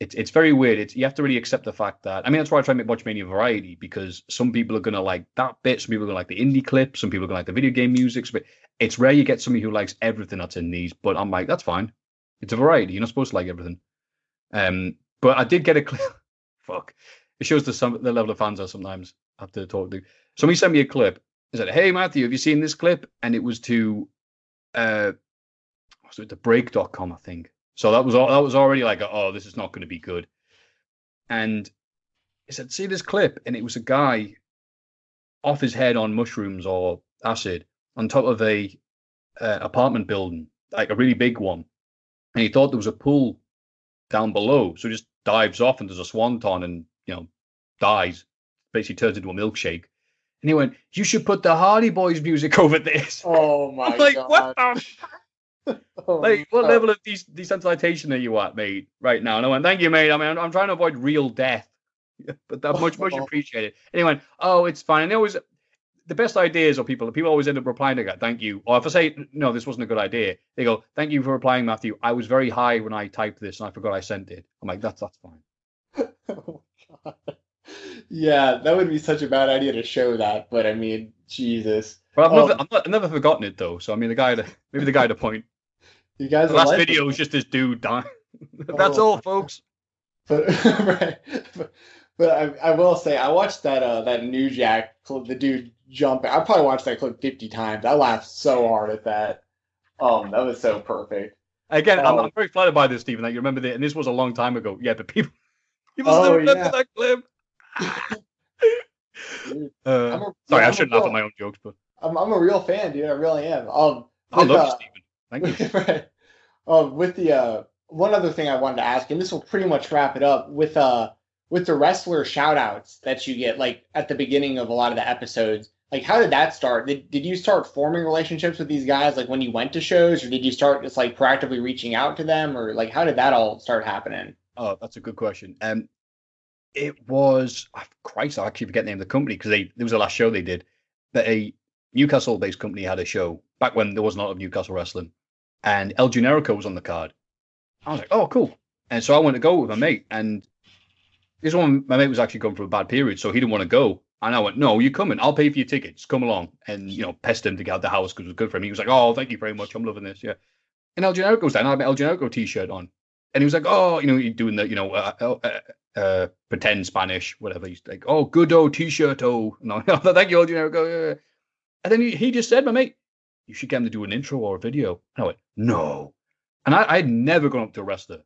it's it's very weird. It's you have to really accept the fact that I mean that's why I try to make Botchamania variety because some people are gonna like that bit, some people are gonna like the indie clip, some people are gonna like the video game music. But it's rare you get somebody who likes everything that's in these. But I'm like, that's fine. It's a variety. You're not supposed to like everything. Um, but I did get a clip. Fuck, it shows the some the level of fans I sometimes have to talk to. Somebody sent me a clip. He said, "Hey Matthew, have you seen this clip?" And it was to, uh, was it the break.com, I think. So that was all. That was already like, oh, this is not going to be good. And he said, "See this clip?" And it was a guy off his head on mushrooms or acid on top of a uh, apartment building, like a really big one. And he thought there was a pool down below, so he just dives off and does a swanton and you know dies. Basically turns into a milkshake. And he went, "You should put the Hardy Boys music over this." Oh my I'm like, god. what the Oh, like what no. level of des- desensitization are you at, mate, right now? And I went, thank you, mate. I mean, I'm, I'm trying to avoid real death, but that much, much Oh. appreciated. And he went, oh, it's fine. And they always, the best ideas of people, people always end up replying to that, thank you. Or if I say, no, this wasn't a good idea, they go, thank you for replying, Matthew. I was very high when I typed this and I forgot I sent it. I'm like, that's that's fine. Oh, God. Yeah, that would be such a bad idea to show that. But I mean, Jesus. But I've, Oh. never, I've, not, I've never forgotten it though. So I mean, the guy, maybe the guy to point. You guys The last video was just this dude dying. That's Oh. all, folks. But right. but, but I, I will say I watched that uh that New Jack clip, the dude jumping. I probably watched that clip 50 times. I laughed so hard at that. Um, that was so perfect. Again, I'm, Oh. I'm very flattered by this, Stephen. That you remember that, and this was a long time ago. Yeah, but people, people Oh, still remember yeah. that clip. Dude, Uh, a- sorry, yeah, I shouldn't laugh at my own jokes, but I'm I'm a real fan, dude. I really am. Um, I love uh, you, Stephen. Thank you. right. Um, with the uh, one other thing I wanted to ask, and this will pretty much wrap it up with uh, with the wrestler shout outs that you get like at the beginning of a lot of the episodes. Like, how did that start? Did, did you start forming relationships with these guys like when you went to shows, or did you start just like proactively reaching out to them, or like how did that all start happening? Oh, that's a good question. Um, it was Christ. I actually forget the name of the company because they it was the last show they did. But a Newcastle-based company had a show back when there was not a lot of Newcastle wrestling, and El Generico was on the card. I was like, oh, cool. And so I went to go with my mate, and this one, my mate was actually going through a bad period, so he didn't want to go. And I went, no, you're coming. I'll pay for your tickets. Come along. And, you know, pestered him to get out the house because it was good for him. He was like, oh, thank you very much. I'm loving this. Yeah. And El Generico was there, and I had my El Generico t-shirt on. And he was like, oh, you know, you're doing the, you know, uh, uh, uh, pretend Spanish, whatever. He's like, oh, good oh, t-shirt oh. No, thank you, El Generico. Yeah, yeah. And then he, just said, my mate, you should get him to do an intro or a video. And I went, no. And I, I'd never gone up to a wrestler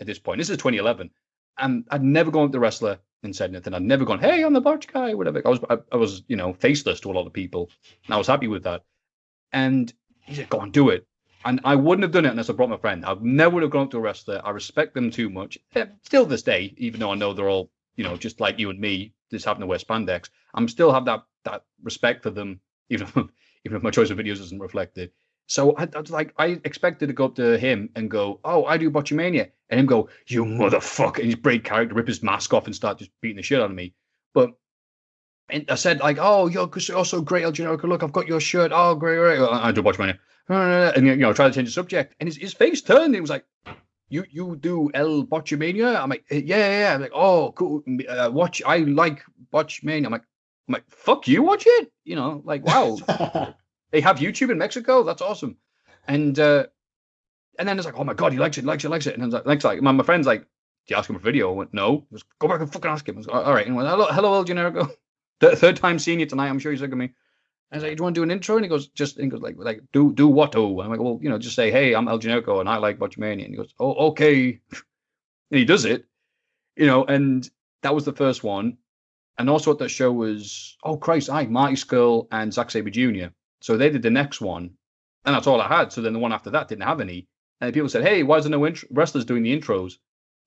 at this point. This is 2011. And I'd never gone up to a wrestler and said anything. I'd never gone, hey, I'm the Botch guy, whatever. I was, I, I was, you know, faceless to a lot of people. And I was happy with that. And he said, go on, do it. And I wouldn't have done it unless I brought my friend. I never would have gone up to a wrestler. I respect them too much. Eh, Still this day, even though I know they're all, you know, just like you and me, just having to wear spandex, I'm still have that that respect for them, even if, even if my choice of videos isn't reflected. So I, I was like, I expected to go up to him and go, "Oh, I do Botchamania," and him go, "You motherfucker!" and he's break character, rip his mask off, and start just beating the shit out of me. But and I said like, "Oh, you're you're so great, El Generico. Look, I've got your shirt. Oh, great, great." I do Botchamania, and you know, try to change the subject, and his, his face turned. And he was like, "You you do El Botchamania?" I'm like, "Yeah, yeah." yeah." I'm like, "Oh, cool. Uh, watch. I like Botchamania." I'm like, "I'm like, fuck you, watch it." You know, like, wow they have YouTube in Mexico. That's awesome. And uh, and then it's like, oh my god, he likes it, likes it, likes it. And I was like, next like my, my friend's like, do you ask him for video? I went, no. Goes, go back and fucking ask him. I was like, all right. And I went, hello, hello, El Generico. Th- third time seeing you tonight. I'm sure he's sick of me. I was like, do you want to do an intro? And he goes, just and he goes like, like do do what? Oh, I'm like, well, you know, just say, hey, I'm El Generico and I like Botchamania. And he goes, oh, okay. and he does it, you know. And that was the first one. And also at that show was, oh Christ, I Marty Scurll and Zack Sabre Jr. So they did the next one, and that's all I had. So then the one after that didn't have any. And people said, "Hey, why is there no int- wrestlers doing the intros?"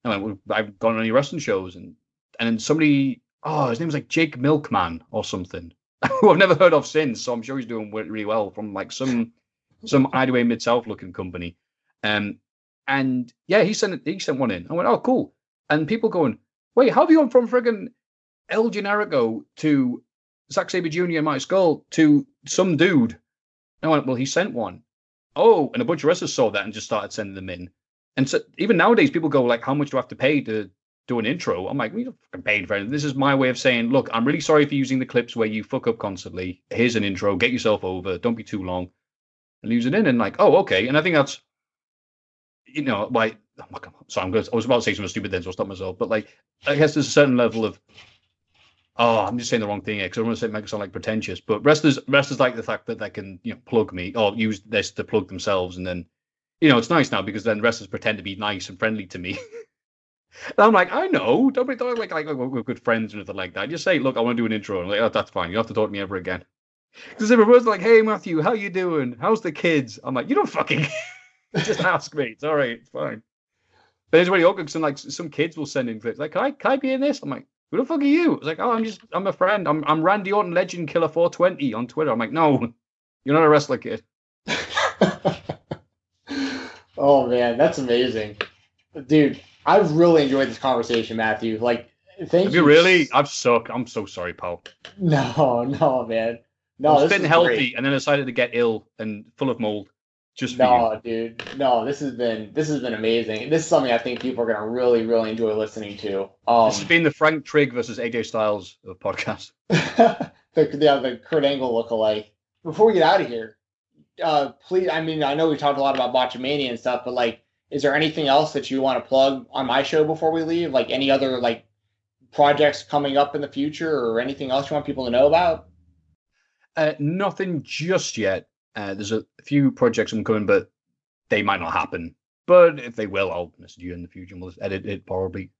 I went, well, "I've gone on any wrestling shows," and and then somebody, oh, his name was like Jake Milkman or something, who I've never heard of since. So I'm sure he's doing really well from like some some Idaway Mid South looking company. Um, and yeah, he sent he sent one in. I went, "Oh, cool." And people going, "Wait, how have you gone from friggin' El Generico to Zack Sabre Jr. and Mike Scurll to some dude. And I went, well, he sent one. Oh, and a bunch of wrestlers saw that and just started sending them in. And so even nowadays, people go like, how much do I have to pay to do an intro? I'm like, we fucking pay for anything. This is my way of saying, look, I'm really sorry for using the clips where you fuck up constantly. Here's an intro. Get yourself over. Don't be too long. And use it in and like, oh, okay. And I think that's, you know, like, oh sorry, I'm good. I was about to say something stupid then, so I'll stop myself. But like, I guess there's a certain level of Oh, I'm just saying the wrong thing here because I want to say it sound like pretentious. But wrestlers, wrestlers like the fact that they can, you know, plug me or use this to plug themselves, and then, you know, it's nice now because then wrestlers pretend to be nice and friendly to me. and I'm like, I know, don't be don't like like we're good friends or anything like that. Just say, look, I want to do an intro, and I'm like, oh, that's fine. You don't have to talk to me ever again. Because if everyone's like, hey Matthew, how you doing? How's the kids? I'm like, you don't fucking just ask me. It's all right, it's fine. But it's really awkward because like some kids will send in clips like, can I can I be in this? I'm like. Who the fuck are you? It's like, oh, I'm just, I'm a friend. I'm, I'm Randy Orton Legend Killer 420 on Twitter. I'm like, no, you're not a wrestler kid. oh man, that's amazing, dude. I've really enjoyed this conversation, Matthew. Like, thank Have you. you really? I've sucked. I'm so sorry, pal. No, no, man. No, fit and healthy, great. and then decided to get ill and full of mold. Just for No, you. dude. No, this has been this has been amazing. This is something I think people are gonna really, really enjoy listening to. Um, This has been the Frank Trigg versus AJ Styles of podcast. the yeah, the Kurt Angle lookalike. Before we get out of here, uh, please. I mean, I know we talked a lot about Botchamania and stuff, but like, is there anything else that you want to plug on my show before we leave? Like any other like projects coming up in the future, or anything else you want people to know about? Uh, nothing just yet. Uh, there's a few projects I'm coming, but they might not happen. But if they will, I'll message you in the future and we'll edit it probably.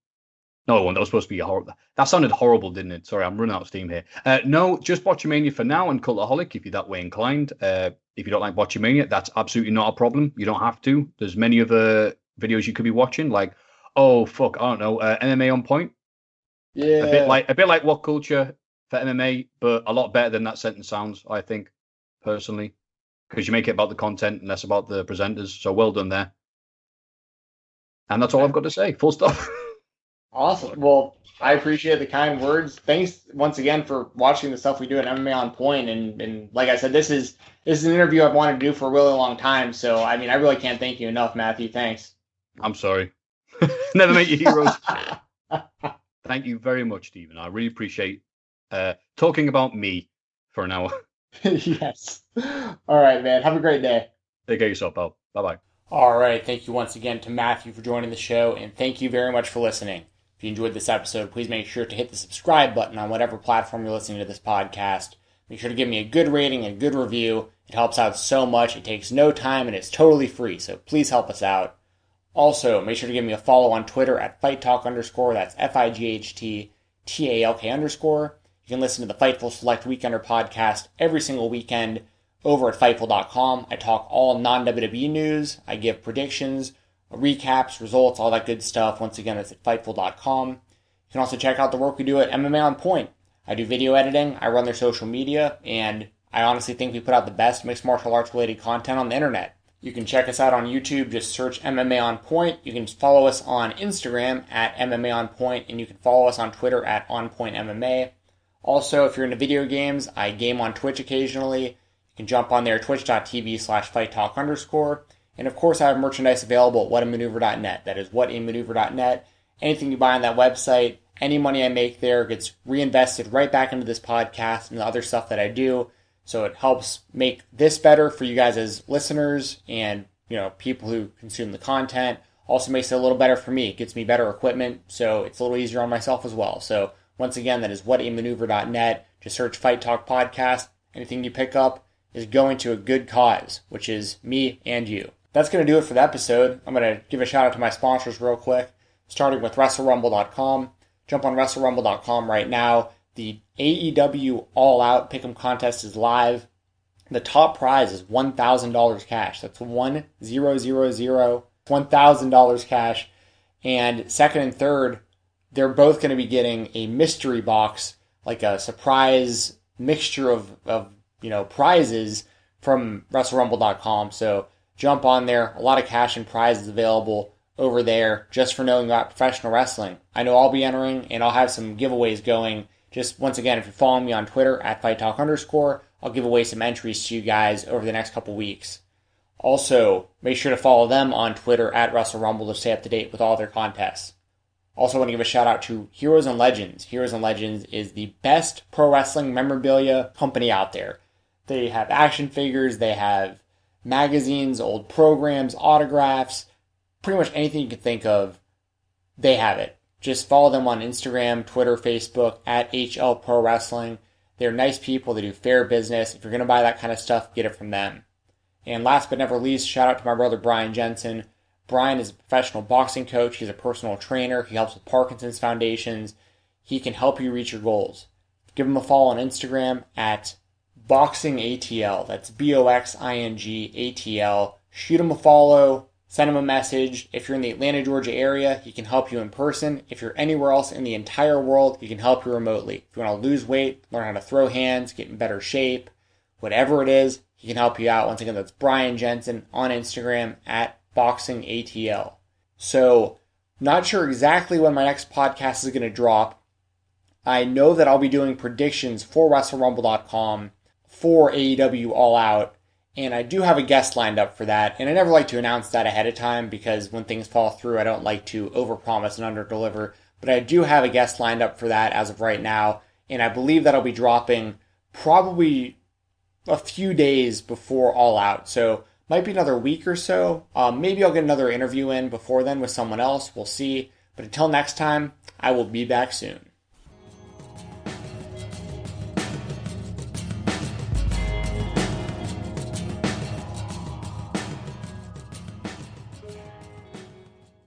No one that was supposed to be a horrible. That sounded horrible, didn't it? Sorry, I'm running out of steam here. Uh, no, just Botchamania for now and Cultaholic if you're that way inclined. Uh, if you don't like Botchamania, that's absolutely not a problem. You don't have to. There's many other videos you could be watching, like oh fuck, I don't know, uh, MMA on point. Yeah, A bit like a bit like WhatCulture for MMA, but a lot better than that sentence sounds. I think personally, because you make it about the content and less about the presenters. So well done there. And that's all I've got to say. Full stop. Awesome. Well, I appreciate the kind words. Thanks once again for watching the stuff we do at MMA on Point. And and like I said, this is this is an interview I've wanted to do for a really long time. So I mean, I really can't thank you enough, Matthew. Thanks. I'm sorry. Never make your heroes. Thank you very much, Stephen. I really appreciate uh, talking about me for an hour. yes. All right, man. Have a great day. Take care of yourself, pal. Bye bye. All right. Thank you once again to Matthew for joining the show, and thank you very much for listening. If you enjoyed this episode, please make sure to hit the subscribe button on whatever platform you're listening to this podcast. Make sure to give me a good rating and a good review. It helps out so much. It takes no time and it's totally free, so please help us out. Also, make sure to give me a follow on Twitter at Fight Talk underscore. That's F I G H T T A L K underscore. You can listen to the Fightful Select Weekender podcast every single weekend over at Fightful.com. I talk all non WWE news. I give predictions, recaps, results, all that good stuff. Once again, it's at Fightful.com. You can also check out the work we do at MMA On Point. I do video editing, I run their social media, and I honestly think we put out the best mixed martial arts related content on the internet. You can check us out on YouTube, just search MMA On Point. You can follow us on Instagram at MMA On Point, and you can follow us on Twitter at On Point MMA. Also, if you're into video games, I game on Twitch occasionally. You can jump on there, twitch.tv slash fight talk underscore. And of course, I have merchandise available at whatamaneuver.net. That is whatamaneuver.net. Anything you buy on that website, any money I make there gets reinvested right back into this podcast and the other stuff that I do. So it helps make this better for you guys as listeners and, you know, people who consume the content. Also makes it a little better for me. It gets me better equipment, so it's a little easier on myself as well. So once again, that is whatamaneuver.net. Just search Fight Talk Podcast. Anything you pick up is going to a good cause, which is me and you. That's going to do it for the episode. I'm going to give a shout out to my sponsors real quick, starting with WrestleRumble.com. Jump on WrestleRumble.com right now. The AEW All Out Pick'em contest is live. The top prize is $1,000 cash. That's one zero zero zero one thousand dollars cash. And second and third, they're both going to be getting a mystery box, like a surprise mixture of, of you know prizes from WrestleRumble.com. So jump on there. A lot of cash and prizes available over there just for knowing about professional wrestling. I know I'll be entering and I'll have some giveaways going. Just once again, if you're following me on Twitter at Fight Talk underscore, I'll give away some entries to you guys over the next couple weeks. Also, make sure to follow them on Twitter at WrestleRumble to stay up to date with all their contests. Also, want to give a shout out to Heroes and Legends. Heroes and Legends is the best pro wrestling memorabilia company out there. They have action figures, they have magazines, old programs, autographs, pretty much anything you can think of, they have it. Just follow them on Instagram, Twitter, Facebook at HL Pro Wrestling. They're nice people, they do fair business. If you're going to buy that kind of stuff, get it from them. And last but never least, shout out to my brother Brian Jensen. Brian is a professional boxing coach, he's a personal trainer, he helps with Parkinson's Foundations. He can help you reach your goals. Give him a follow on Instagram at Boxing ATL. That's B O X I N G A T L. Shoot him a follow, send him a message. If you're in the Atlanta, Georgia area, he can help you in person. If you're anywhere else in the entire world, he can help you remotely. If you want to lose weight, learn how to throw hands, get in better shape, whatever it is, he can help you out. Once again, that's Brian Jensen on Instagram at Boxing ATL. So, not sure exactly when my next podcast is going to drop. I know that I'll be doing predictions for WrestleRumble.com for AEW All Out, and I do have a guest lined up for that. And I never like to announce that ahead of time because when things fall through, I don't like to overpromise and underdeliver. But I do have a guest lined up for that as of right now, and I believe that'll be dropping probably a few days before All Out. So might be another week or so. Um, maybe I'll get another interview in before then with someone else. We'll see. But until next time, I will be back soon.